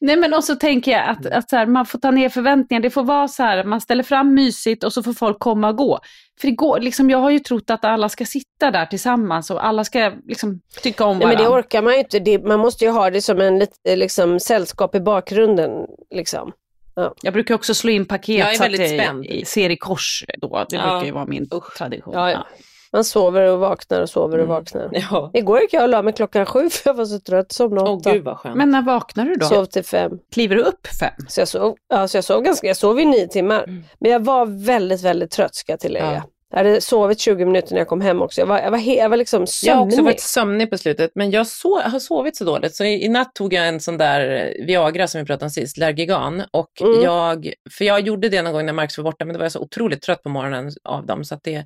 Nej men också tänker jag att, att så här, man får ta ner förväntningar. Det får vara så här, man ställer fram mysigt och så får folk komma och gå. För det går, liksom, jag har ju trott att alla ska sitta där tillsammans och alla ska liksom, tycka om varandra. Nej, men det orkar man ju inte. Det, man måste ju ha det som en liksom, sällskap i bakgrunden. Liksom. Ja. Jag brukar också slå in paket jag är väldigt spänd. i, ser i kors då. Det ja. brukar ju vara min Usch. tradition. Ja, ja. Man sover och vaknar och sover och Mm. vaknar. Ja. Igår gick jag och la mig klockan sju för jag var så trött. Somnade Åh åtta. gud vad skönt. Men när vaknar du då? Sov till fem. Kliver du upp fem? Så jag sov, ja, så jag sov ganska, jag sov i nio timmar. Mm. Men jag var väldigt, väldigt trött ska jag tillägga. Ja. Jag hade sovit 20 minuter när jag kom hem också. Jag var, jag var, jag var liksom Jag har också sömnig. varit sömnig på slutet, men jag so har sovit så dåligt. Så i, i natt tog jag en sån där eh, Viagra som vi pratade om sist, Lergigan. Och Mm. jag, för jag gjorde det någon gång när Marcus var borta, men då var jag så otroligt trött på morgonen av dem. Så att det,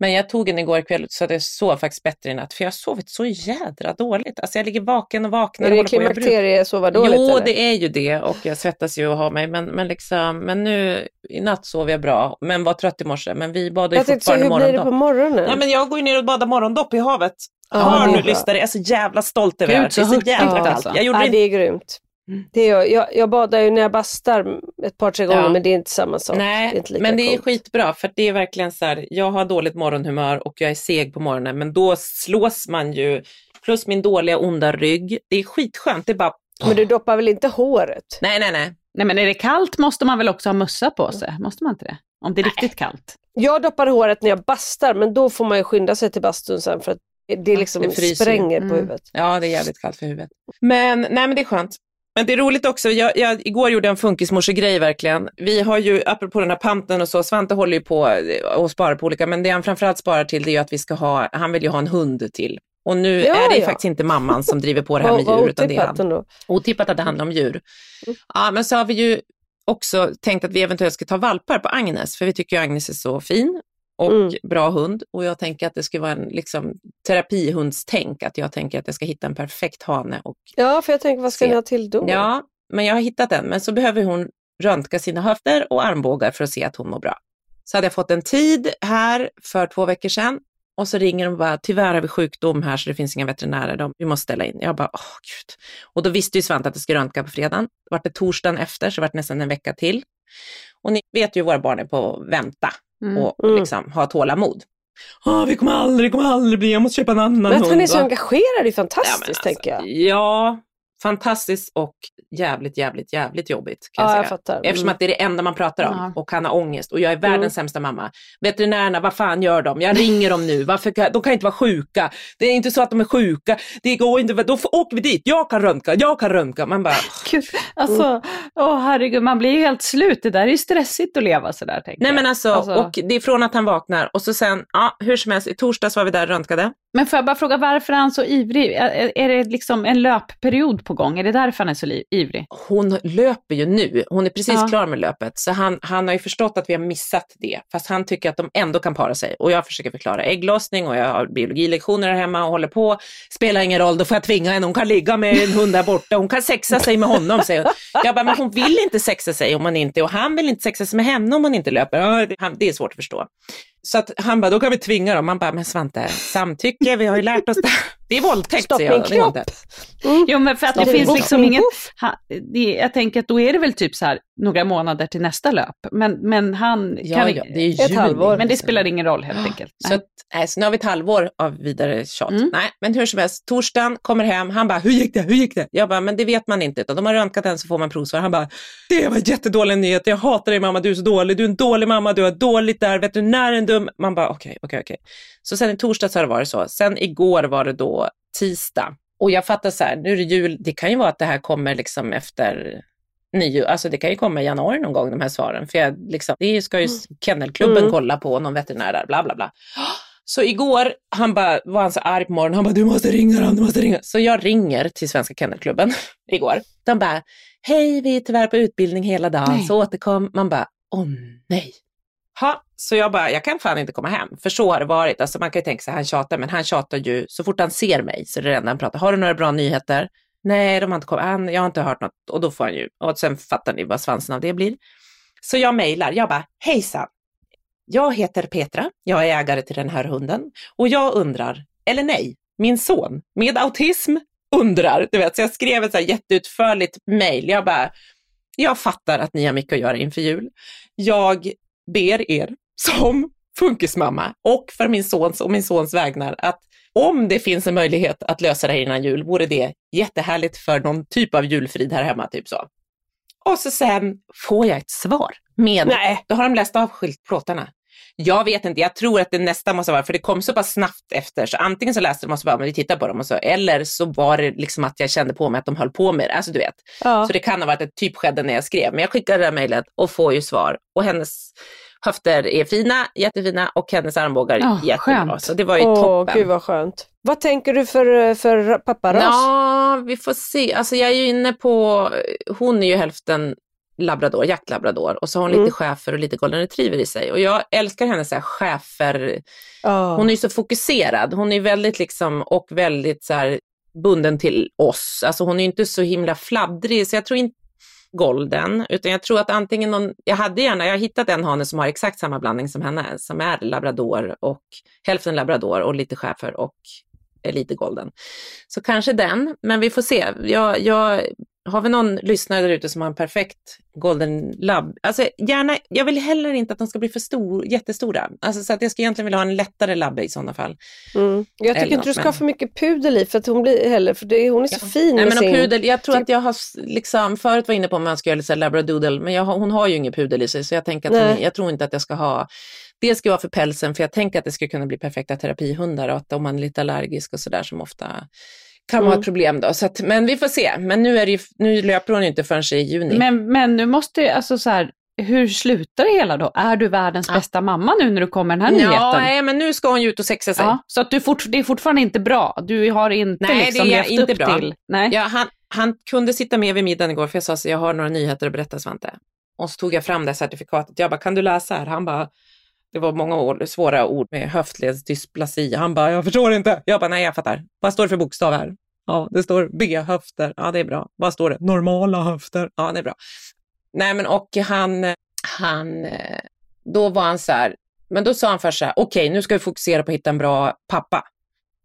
men jag tog en igår kväll så att jag sov faktiskt bättre i natt, för jag har sovit så jädra dåligt. Alltså jag ligger vaken och vaknar. Är det håller på. Jag brukar- klimakterie sova dåligt Jo, eller? det är ju det och jag svettas ju och har mig. Men, men, liksom, men nu i natt sov jag bra, men var trött i morse. Men vi badar ju Jag tänkte, så, hur fortfarande blir det på morgondopp. morgonen? Ja, men jag går ju ner och badar morgondopp i havet. Ja, Hör nu lyssnare, jag är så jävla stolt över det här. så Det är så jävla kallt. alltså. Jag gjorde ja, det det är grymt. Mm. Det är, jag, jag, jag badar ju när jag bastar ett par, tre gånger Ja. men det är inte samma sak. Nej, det är inte lika men det är coolt. skitbra för det är verkligen så här, jag har dåligt morgonhumör och jag är seg på morgonen, men då slås man ju, plus min dåliga onda rygg. Det är skitskönt, det är bara, Men du doppar väl inte håret? nej, nej, nej. Nej men är det kallt måste man väl också ha mössa på sig? Måste man inte det? Om det är riktigt kallt. Jag doppar håret när jag bastar men då får man ju skynda sig till bastun sen för att det liksom det spränger på Mm. huvudet. Ja, det är jävligt kallt för huvudet. Men, nej, men det är skönt. Men det är roligt också, jag, jag, igår gjorde jag en funkismorsegrej verkligen. Vi har ju, apropå den här panten och så, Svante håller ju på och sparar på olika, men det han framförallt sparar till det är ju att vi ska ha, han vill ju ha en hund till. Och nu Ja, är det ju ja. faktiskt inte mamman som driver på det här med vad djur, utan det är han. ändå. Otippat att det handlar om djur. Ja, men så har vi ju också tänkt att vi eventuellt ska ta valpar på Agnes, för vi tycker ju Agnes är så fin och Mm. bra hund. Och jag tänker att det ska vara en liksom, terapihundstänk, att jag tänker att jag ska hitta en perfekt hane. Och, Ja, för jag tänker vad ska Se. ni ha till då? ja, men jag har hittat en, men så behöver hon röntga sina höfter och armbågar för att se att hon mår bra. Så hade jag fått en tid här för två veckor sedan och så ringer de och bara, tyvärr har vi sjukdom här så det finns inga veterinärer, de, vi måste ställa in. Jag bara, åh gud. Och då visste ju Svante att det skulle röntga på fredagen. Det var det torsdagen efter, så det var nästan en vecka till. Och ni vet ju våra barn är på att vänta Mm. och Mm. liksom ha tålamod. Ah, vi kommer aldrig, kommer aldrig bli, jag måste köpa en annan Men att hund. han är så engagerad är Ja, fantastiskt men alltså, tänker jag. Ja, fantastiskt och jävligt, jävligt, jävligt jobbigt kan Ja, jag jag säga. fattar. Eftersom Mm. att det är det enda man pratar om Ja. och han har ångest och jag är världens Mm. sämsta mamma. Veterinärerna, vad fan gör de? Jag ringer dem nu. Varför de kan inte vara sjuka. Det är inte så att de är sjuka. Det går inte. Då åker vi dit. Jag kan röntga. Jag kan röntga. Man bara, Gud, alltså, åh herregud, man blir ju helt slut. Det där är ju stressigt att leva sådär tänker nej jag. men alltså, Alltså- och det är från att han vaknar och så sen, ja hur som helst, i torsdags var vi där och röntgade. Men får jag bara fråga, varför är han så ivrig? Är, det liksom en löpperiod på gång? Är det därför han är så ivrig? Hon löper ju nu. Hon är precis Ja. klar med löpet. Så han, han har ju förstått att vi har missat det. Fast han tycker att de ändå kan para sig. Och jag försöker förklara ägglossning och jag har biologilektioner här hemma och håller på. Spelar ingen roll, då får jag tvinga henne. Hon kan ligga med en hund där borta. Hon kan sexa sig med honom, säger hon. Jag bara, men hon vill inte sexa sig om man inte, och han vill inte sexa sig med henne om man inte löper. Det är svårt att förstå. Så att han bara, då kan vi tvinga dem. Man bara, men Svante, samtycke, vi har ju lärt oss det. Det är våldtäkt, Stopp säger min jag. Det är kropp. våldtäkt. Jo, men för att det Stopp. finns Voff, liksom ingen... Det, jag tänker att då är det väl typ så här några månader till nästa löp. Men, men han Ja, kan... ja, det är Ett juni. halvår. Men det spelar ingen roll helt enkelt. Så, Nej. att, nej, så nu har vi ett halvår av vidare tjat. Mm. Nej, men hur som helst, torsdagen kommer hem, han bara, hur gick det, hur gick det? Jag bara, men det vet man inte, utan de har röntgat den så får man provsvar. Han bara, det var jättedålig nyhet, jag hatar dig mamma, du är så dålig, du är en dålig mamma, du är dåligt där, veterinären dum. Man bara, okej, okej, okej. Så sen i torsdags har det varit så. Sen igår var det då tisdag. Och jag fattar så här, nu är det jul, det kan ju vara att det här kommer liksom efter nyår, alltså det kan ju komma i januari någon gång de här svaren. För jag, liksom, det ska ju kennelklubben Mm. kolla på, någon veterinär där, bla bla bla. Så igår, han bara, var han så arg på morgonen, han bara, du måste ringa dem, du måste ringa. Så jag ringer till Svenska Kennelklubben igår. De bara, hej, vi är tyvärr på utbildning hela dagen, Nej. så återkom. Man bara, åh nej. Ha, så jag bara, jag kan fan inte komma hem, för så har det varit. Alltså man kan ju tänka sig, han tjatar, men han tjatar ju så fort han ser mig, så det är det enda han pratar. Har du några bra nyheter? Nej, de har inte kommit, han, jag har inte hört något. Och då får han ju, och sen fattar ni vad svansen av det blir. Så jag mejlar, jag bara, hejsan. Jag heter Petra, jag är ägare till den här hunden och jag undrar, eller nej, min son med autism undrar, du vet, så jag skrev ett så här jätteutförligt mejl. Jag bara, jag fattar att ni har mycket att göra inför jul. Jag ber er som funkismamma och för min sons och min sons vägnar att om det finns en möjlighet att lösa det här innan jul vore det jättehärligt för någon typ av julfrid här hemma, typ så. Och så sen får jag ett svar med, Nej. då har de läst av skyltplåtarna. Jag vet inte, jag tror att det nästa måste vara, för det kom så pass snabbt efter, så antingen så läste de och så bara, men vi tittar på dem och så, eller så var det liksom att jag kände på mig att de höll på med det, alltså du vet. Ja. Så det kan ha varit ett typ skedde när jag skrev, men jag skickade det här mejlet och får ju svar. Och hennes höfter är fina, jättefina och hennes armbågar Ja, jättebra. skönt. Så det var ju Åh, toppen. gud vad skönt. Vad tänker du för, för papparas? Ja, vi får se. Alltså jag är ju inne på, hon är ju hälften labrador, jaktlabrador och så har hon Mm. lite schäfer och lite golden retriever i sig. Och jag älskar hennes schäfer, Ja. hon är ju så fokuserad, hon är väldigt liksom och väldigt så här bunden till oss. Alltså hon är ju inte så himla fladdrig så jag tror inte golden, utan jag tror att antingen någon, jag hade gärna, jag har hittat en hane som har exakt samma blandning som henne, som är labrador och hälften labrador och lite schäfer och lite golden. Så kanske den, men vi får se. Jag, jag har vi någon lyssnare där ute som har en perfekt golden lab? Alltså gärna, jag vill heller inte att de ska bli för stor, jättestora. Alltså så att jag skulle egentligen vilja ha en lättare labbe i sådana fall. Mm. Jag tycker Eller inte du ska men- ha för mycket pudel i för att hon blir heller, för det, hon är så fin Nej men sin... pudel, jag tror att jag har liksom, förut var inne på om man ska göra lite labradoodle, men jag hon har ju ingen pudel i sig så jag tänker att hon, jag tror inte att jag ska ha, det ska vara för pälsen för jag tänker att det skulle kunna bli perfekta terapihundar och att om man är lite allergisk och sådär som ofta kan vara Mm. ett problem då. Så att, men vi får se, men nu, är det ju, nu löper hon ju inte förrän i juni. Men, men nu måste ju, alltså så här, hur slutar det hela då? Är du världens Ja. bästa mamma nu när du kommer den här nyheten? ja, nej, men nu ska hon ju ut och sexa sig. Ja, så att du fort, det är fortfarande inte bra? Du har inte Nej, det liksom är levt inte upp bra. till? Nej. Ja, han, han kunde sitta med vid middagen igår för jag sa så jag har några nyheter att berätta Svante. Och så tog jag fram det certifikatet. Jag bara, kan du läsa här? Han bara, det var många ord, svåra ord med höftledsdysplasi. Han bara, jag förstår inte. Jag bara, nej jag fattar. Vad står det för bokstav här? Ja, det står B-höfter. Ja, det är bra. Vad står det? Normala höfter. Ja, det är bra. Nej, men och han, han, då var han så här, men då sa han först så här, okej, nu ska vi fokusera på att hitta en bra pappa.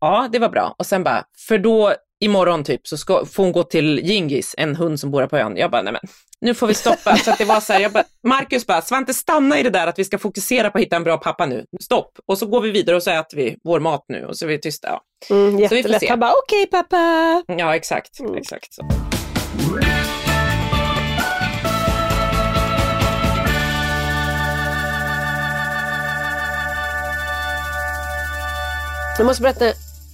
Ja, det var bra. Och sen bara, för då imorgon typ så ska, får hon gå till Gingis, en hund som bor här på ön. Jag bara, nej men nu får vi stoppa. Så det var så här, jag bara, Marcus bara, Svante stanna i det där att vi ska fokusera på att hitta en bra pappa nu. Stopp. Och så går vi vidare och så äter vi vår mat nu och så är vi tysta. Ja, Mm, Så vi får jättelätt. se. Han bara, okej pappa. ja exakt. Mm. exakt så. Jag måste berätta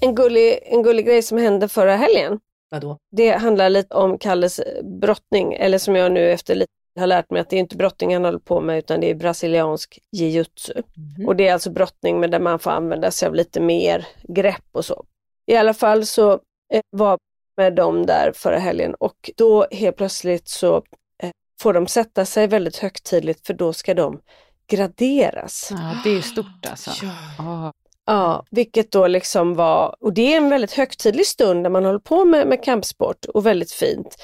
en gullig, en gullig grej som hände förra helgen. Vadå? Det handlar lite om Kalles brottning, eller som jag nu efter lite har lärt mig att det är inte brottning han håller på med utan det är brasiliansk jiu-jitsu. Mhm. Och det är alltså brottning men där man får använda sig av lite mer grepp och så. I alla fall så eh, var jag med dem där förra helgen och då helt plötsligt så eh, får de sätta sig väldigt högtidligt för då ska de graderas. Ja, det är ju stort alltså. Ja. Ja. Vilket då liksom var, och det är en väldigt högtidlig stund när man håller på med, med kampsport och väldigt fint.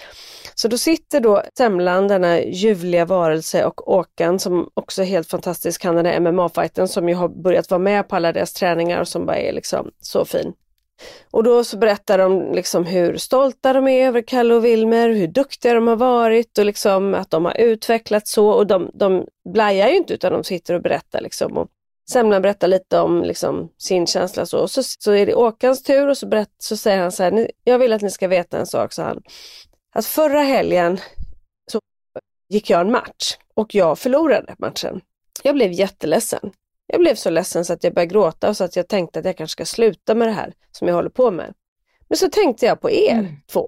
Så då sitter då Semlan, denna ljuvliga varelse och Åkan som också är helt fantastisk, han den här MMA-fighten som ju har börjat vara med på alla deras träningar och som bara är liksom så fin. Och då så berättar de liksom hur stolta de är över Kalle och Wilmer, hur duktiga de har varit och liksom att de har utvecklats så och de, de blajar ju inte utan de sitter och berättar liksom. Och Semlan berättar lite om liksom, sin känsla så. Och så, så är det Åkans tur och så, berätt, så säger han så här, "Ni- jag vill att ni ska veta en sak, sa han. Att förra helgen så gick jag en match och jag förlorade matchen. Jag blev jätteledsen. Jag blev så ledsen så att jag började gråta och så att jag tänkte att jag kanske ska sluta med det här som jag håller på med. Men så tänkte jag på er Mm. två.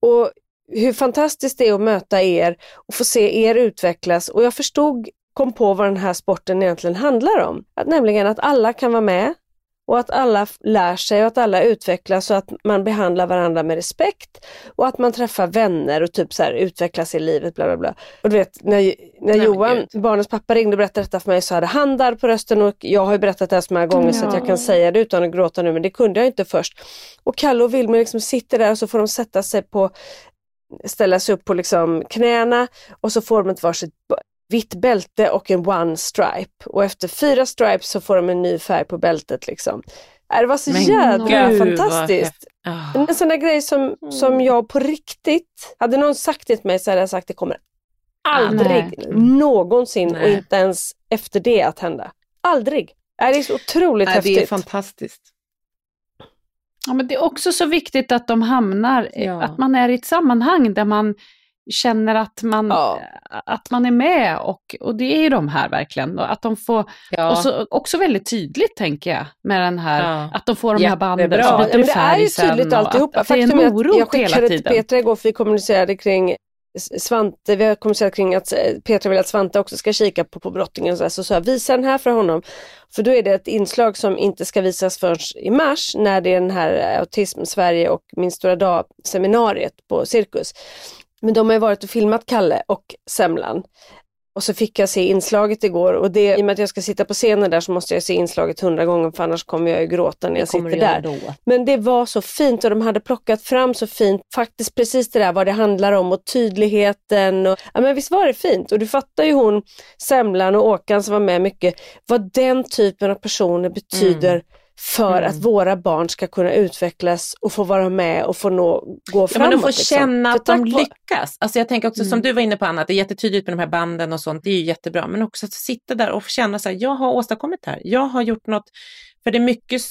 Och hur fantastiskt det är att möta er och få se er utvecklas. Och jag förstod, kom på vad den här sporten egentligen handlar om. Att nämligen att alla kan vara med och att alla lär sig och att alla utvecklas och att man behandlar varandra med respekt och att man träffar vänner och typ så här utvecklas i livet. Bla bla bla. Och du vet, när, när men Johan, gud. barnens pappa, ringde och berättade detta för mig så hade han darr på rösten och jag har ju berättat det här så många gånger så att jag Ja. kan säga det utan att gråta nu men det kunde jag inte först. Och Kalle och Wilmer liksom sitter där och så får de sätta sig på ställa sig upp på liksom knäna och så får de ett varsitt vitt bälte och en one stripe. Och efter fyra stripes så får de en ny färg på bältet. Liksom. Äh, Det var så Men jädra gud, fantastiskt. häftigt. Ah. En sån där grej som, som jag på riktigt, hade någon sagt det till mig så hade jag sagt det kommer aldrig nej. någonsin och Nej. inte ens efter det att hända. Aldrig. Äh, Det är så otroligt Nej, häftigt. det är fantastiskt. Ja, men det är också så viktigt att de hamnar, Ja. att man är i ett sammanhang där man känner att man, Ja. att man är med och, och det är ju de här verkligen. Och Att de får, Ja. och så, också väldigt tydligt tänker jag, med den här, Ja. att de får de här banden Jättebra. som Ja, bryter men det är ju tydligt alltihopa. Att, är Faktum en att jag skickade till. Petra igår för vi kommunicerade kring Svante, vi har kommunicerat kring att eh, Petra vill att Svante också ska kika på, på brottningen. Så, här, så sa jag, visa den här för honom. För då är det ett inslag som inte ska visas förrän i mars när det är den här eh, Autism Sverige och Min stora dag seminariet på Cirkus. Men de har ju varit och filmat Kalle och Semlan. Och så fick jag se inslaget igår och det, i och med att jag ska sitta på scenen där så måste jag se inslaget hundra gånger för annars kommer jag ju gråta när jag sitter där. då. Men det var så fint och de hade plockat fram så fint, faktiskt precis det där vad det handlar om och tydligheten. Och, ja men visst var det fint? Och du fattar ju hon, Semlan och Åkan som var med mycket, vad den typen av personer betyder för Mm. att våra barn ska kunna utvecklas och få vara med och få nå, gå Ja, framåt. men de får liksom. känna att de lyckas. Alltså jag tänker också som Mm. du var inne på Anna, att det är jättetydligt med de här banden och sånt, det är ju jättebra. Men också att sitta där och känna så här, jag har åstadkommit det här, jag har gjort något. För det är mycket,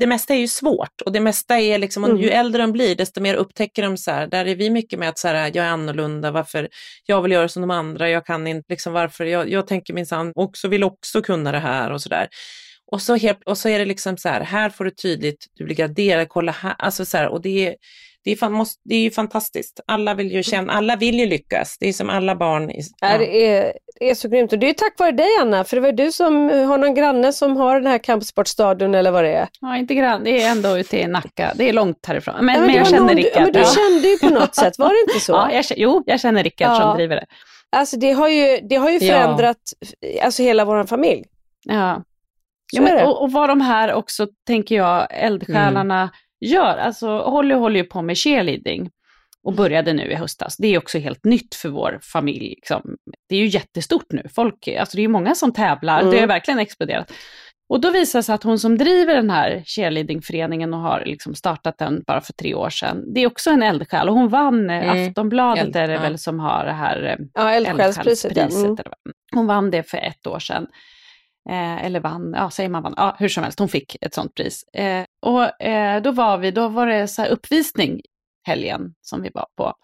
det mesta är ju svårt och det mesta är liksom, Mm. ju äldre de blir desto mer upptäcker de så här, där är vi mycket med att så här, jag är annorlunda, varför jag vill göra som de andra, jag kan inte, liksom varför, jag, jag tänker minsann också, vill också kunna det här och så där. Och så, helt, och så är det liksom så här, här får du tydligt, du blir graderad, kolla här, alltså så här, och det är, det är, fan, måste, det är ju fantastiskt. Alla vill ju känna, alla vill ju lyckas. Det är som alla barn. I, Ja, det, är, det är så grymt och det är tack vare dig Anna, för det var du som eh, har någon granne som har den här kampsportstadion eller vad det är. Ja, inte grann. Det är ändå ute i Nacka. Det är långt härifrån. Men, Ja, men, det jag känner någon- Rickard. Ja, men du Ja. kände ju på något sätt, var det inte så? Ja, jag, jo, jag känner Rickard Ja. som driver det. Alltså det har ju, det har ju Ja. förändrat alltså hela vår familj. Ja. Ja, men, och, och vad de här också, tänker jag, eldsjälarna Mm. gör. Alltså Holly håller ju på med cheerleading och började nu i höstas. Det är också helt nytt för vår familj. Liksom. Det är ju jättestort nu. Folk, alltså det är ju många som tävlar, Mm. det har verkligen exploderat. Och då visar det sig att hon som driver den här cheerleadingföreningen och har liksom startat den bara för tre år sedan, det är också en eldsjäl och hon vann, eh, Mm. Aftonbladet Eld, är det ja. väl som har det här eh, Ja, eldsjälspriset. Ja. Mm. Hon vann det för ett år sedan. Eh, eller vann, ja säger man vann, ja hur som helst, hon fick ett sånt pris. Eh, och eh, då var vi, då var det så uppvisning helgen som vi var på.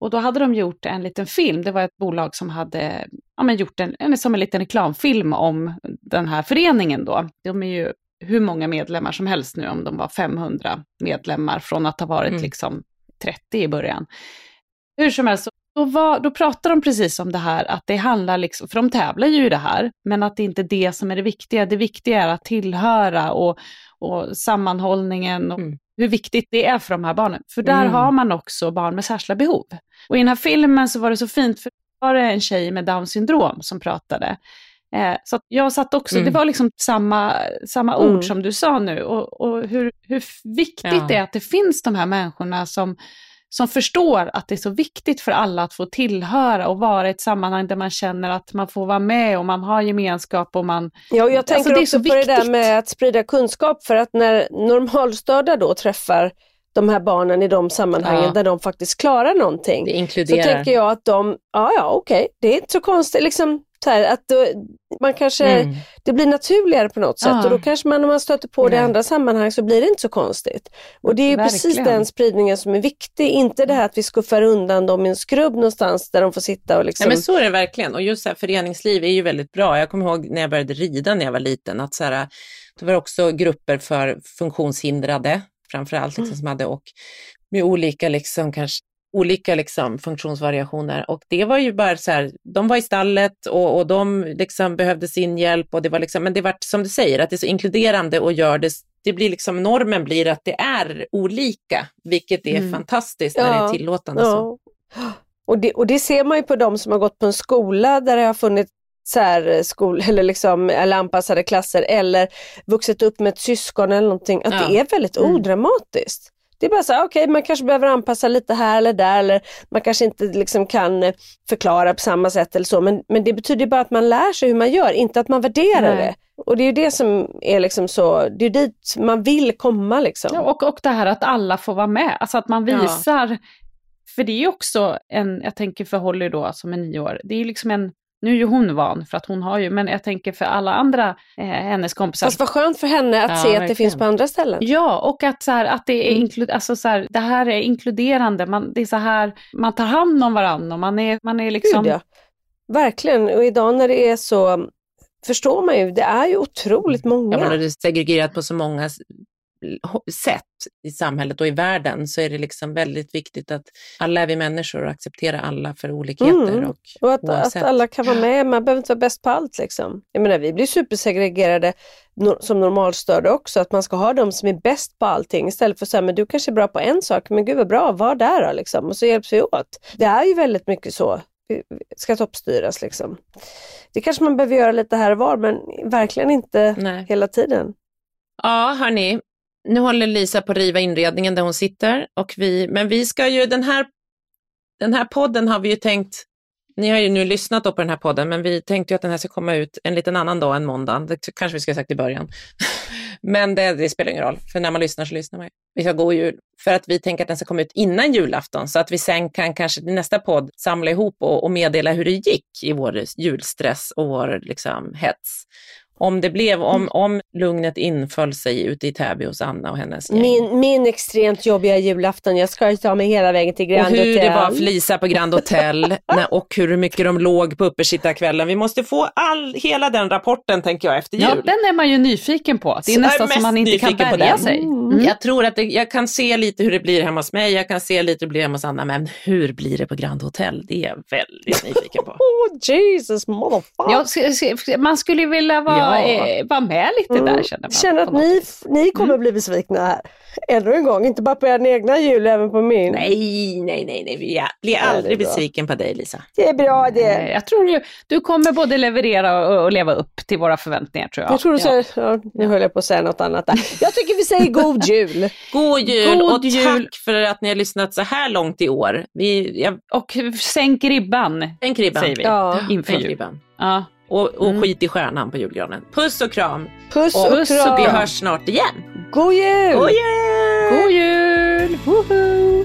Och då hade de gjort en liten film, det var ett bolag som hade ja, men gjort en, en, som en liten reklamfilm om den här föreningen då. De är ju hur många medlemmar som helst nu, om de var 500 medlemmar från att ha varit Mm. liksom 30 i början. Hur som helst, då, var, då pratar de precis om det här att det handlar, liksom, för de tävlar ju i det här, men att det inte är det som är det viktiga. Det viktiga är att tillhöra och, och sammanhållningen och Mm. hur viktigt det är för de här barnen. För där Mm. har man också barn med särskilda behov. Och i den här filmen så var det så fint, för då var det en tjej med Downs syndrom som pratade. Eh, så jag satt också, Mm. det var liksom samma, samma Mm. ord som du sa nu. Och, och hur, hur viktigt Ja. det är att det finns de här människorna som, som förstår att det är så viktigt för alla att få tillhöra och vara i ett sammanhang där man känner att man får vara med och man har gemenskap och man... Ja, och jag Alltså, tänker det är också så på det där viktigt. med att sprida kunskap för att när normalstörda då träffar de här barnen i de sammanhangen Ja. där de faktiskt klarar någonting. Det Så inkluderar. tänker jag att de, ja ja okej, det är inte så konstigt liksom. Så här, att då, man kanske, Mm. det blir naturligare på något sätt Ja. och då kanske man om man stöter på det i andra sammanhang så blir det inte så konstigt. Och det är ju precis den spridningen som är viktig, inte det här att vi skuffar undan dem i en skrubb någonstans där de får sitta och liksom... Nej, men så är det verkligen. Och just så här, föreningsliv är ju väldigt bra. Jag kommer ihåg när jag började rida när jag var liten, att så här, det var också grupper för funktionshindrade, framförallt, liksom, som hade, och med olika, liksom, kanske, olika liksom, funktionsvariationer. Och det var ju bara så här, de var i stallet och, och de liksom behövde sin hjälp, och det var liksom, men det var som du säger, att det är så inkluderande och gör det det blir liksom, normen blir att det är olika, vilket är Mm. fantastiskt när det är Ja. tillåtande. Så. Ja. Och det, och det ser man ju på de som har gått på en skola där det har funnits särskol eller, liksom, eller anpassade klasser eller vuxit upp med ett syskon eller någonting, att Ja. det är väldigt Mm. odramatiskt. Det är bara så här, okej man kanske behöver anpassa lite här eller där eller man kanske inte liksom kan förklara på samma sätt eller så men, men det betyder bara att man lär sig hur man gör, inte att man värderar Nej. det. Och det är ju det som är liksom så, det är dit man vill komma liksom. Ja, och, och det här att alla får vara med, alltså att man Ja. visar, för det är ju också en, jag tänker för Holly då som är nio år, det är ju liksom en, Nu är ju hon van för att hon har ju, men jag tänker för alla andra, eh, hennes kompisar. Fast vad skönt för henne att Ja, se att det verkligen. finns på andra ställen. Ja, och att, så här, att det, är Mm. inklu- alltså, så här, det här är inkluderande. Man, det är så här, man tar hand om varandra och man är, man är liksom... Gud, ja. Verkligen, och idag när det är så, förstår man ju, det är ju otroligt många. Ja, men det är segregerat på så många sätt i samhället och i världen så är det liksom väldigt viktigt att alla är vi människor och acceptera alla för olikheter. Mm. Och, Och att, att alla kan vara med, man behöver inte vara bäst på allt. Liksom. Jag menar, vi blir supersegregerade som normalstörda också, att man ska ha de som är bäst på allting istället för att säga, men du kanske är bra på en sak, men gud vad bra, var där då liksom, och så hjälps vi åt. Det är ju väldigt mycket så, ska toppstyras liksom. Det kanske man behöver göra lite här och var, men verkligen inte Nej. hela tiden. Ja, hörni. Nu håller Lisa på att riva inredningen där hon sitter. Och vi, men vi ska ju, den här, den här podden har vi ju tänkt, ni har ju nu lyssnat på den här podden, men vi tänkte ju att den här ska komma ut en liten annan dag än måndagen. Det kanske vi ska ha sagt i början. men det, det spelar ingen roll, för när man lyssnar så lyssnar man ju. Vi ska god jul, för att vi tänker att den ska komma ut innan julafton, så att vi sen kan kanske i nästa podd samla ihop och, och meddela hur det gick i vår julstress och vår liksom, hets. Om det blev, om, om lugnet inföll sig ute i Täby hos Anna och hennes gäng. Min, min extremt jobbiga julafton, jag ska ju ta mig hela vägen till och Grand hur det Hotel. var för Lisa på Grand Hotel när- och hur mycket de låg på uppesittarkvällen. Vi måste få all, hela den rapporten tänker jag efter jul. Ja, den är man ju nyfiken på. Det är Så nästan som man inte kan den. sig. Mm. Jag tror att det, jag kan se lite hur det blir hemma hos mig, jag kan se lite hur det blir hemma hos Anna, men hur blir det på Grand Hotel? Det är jag väldigt nyfiken på. Oh Jesus motherfucker. Man skulle vilja vara, Ja. Eh, vara med lite där känner man. Känner att ni, vis. ni kommer bli besvikna här. Ännu en gång, inte bara på er egna jul, även på min. Nej, nej, nej, nej. vi är- blir aldrig besviken på dig Lisa. Det är bra Eh, det. Jag tror ju, du kommer både leverera och, och leva upp till våra förväntningar tror jag. Jag tror du säger, ja, nu höll jag på att säga något annat där. Jag tycker vi säger god jul. God jul God och jul. tack för att ni har lyssnat så här långt i år. Vi, jag, Och sänk ribban, en kribban. säger vi. Ja. Inför jul. Ja. Och, och Mm. skit i stjärnan på julgranen. Puss och kram. Puss Och och kram. Vi hörs snart igen. God jul! God jul! God jul! Woho!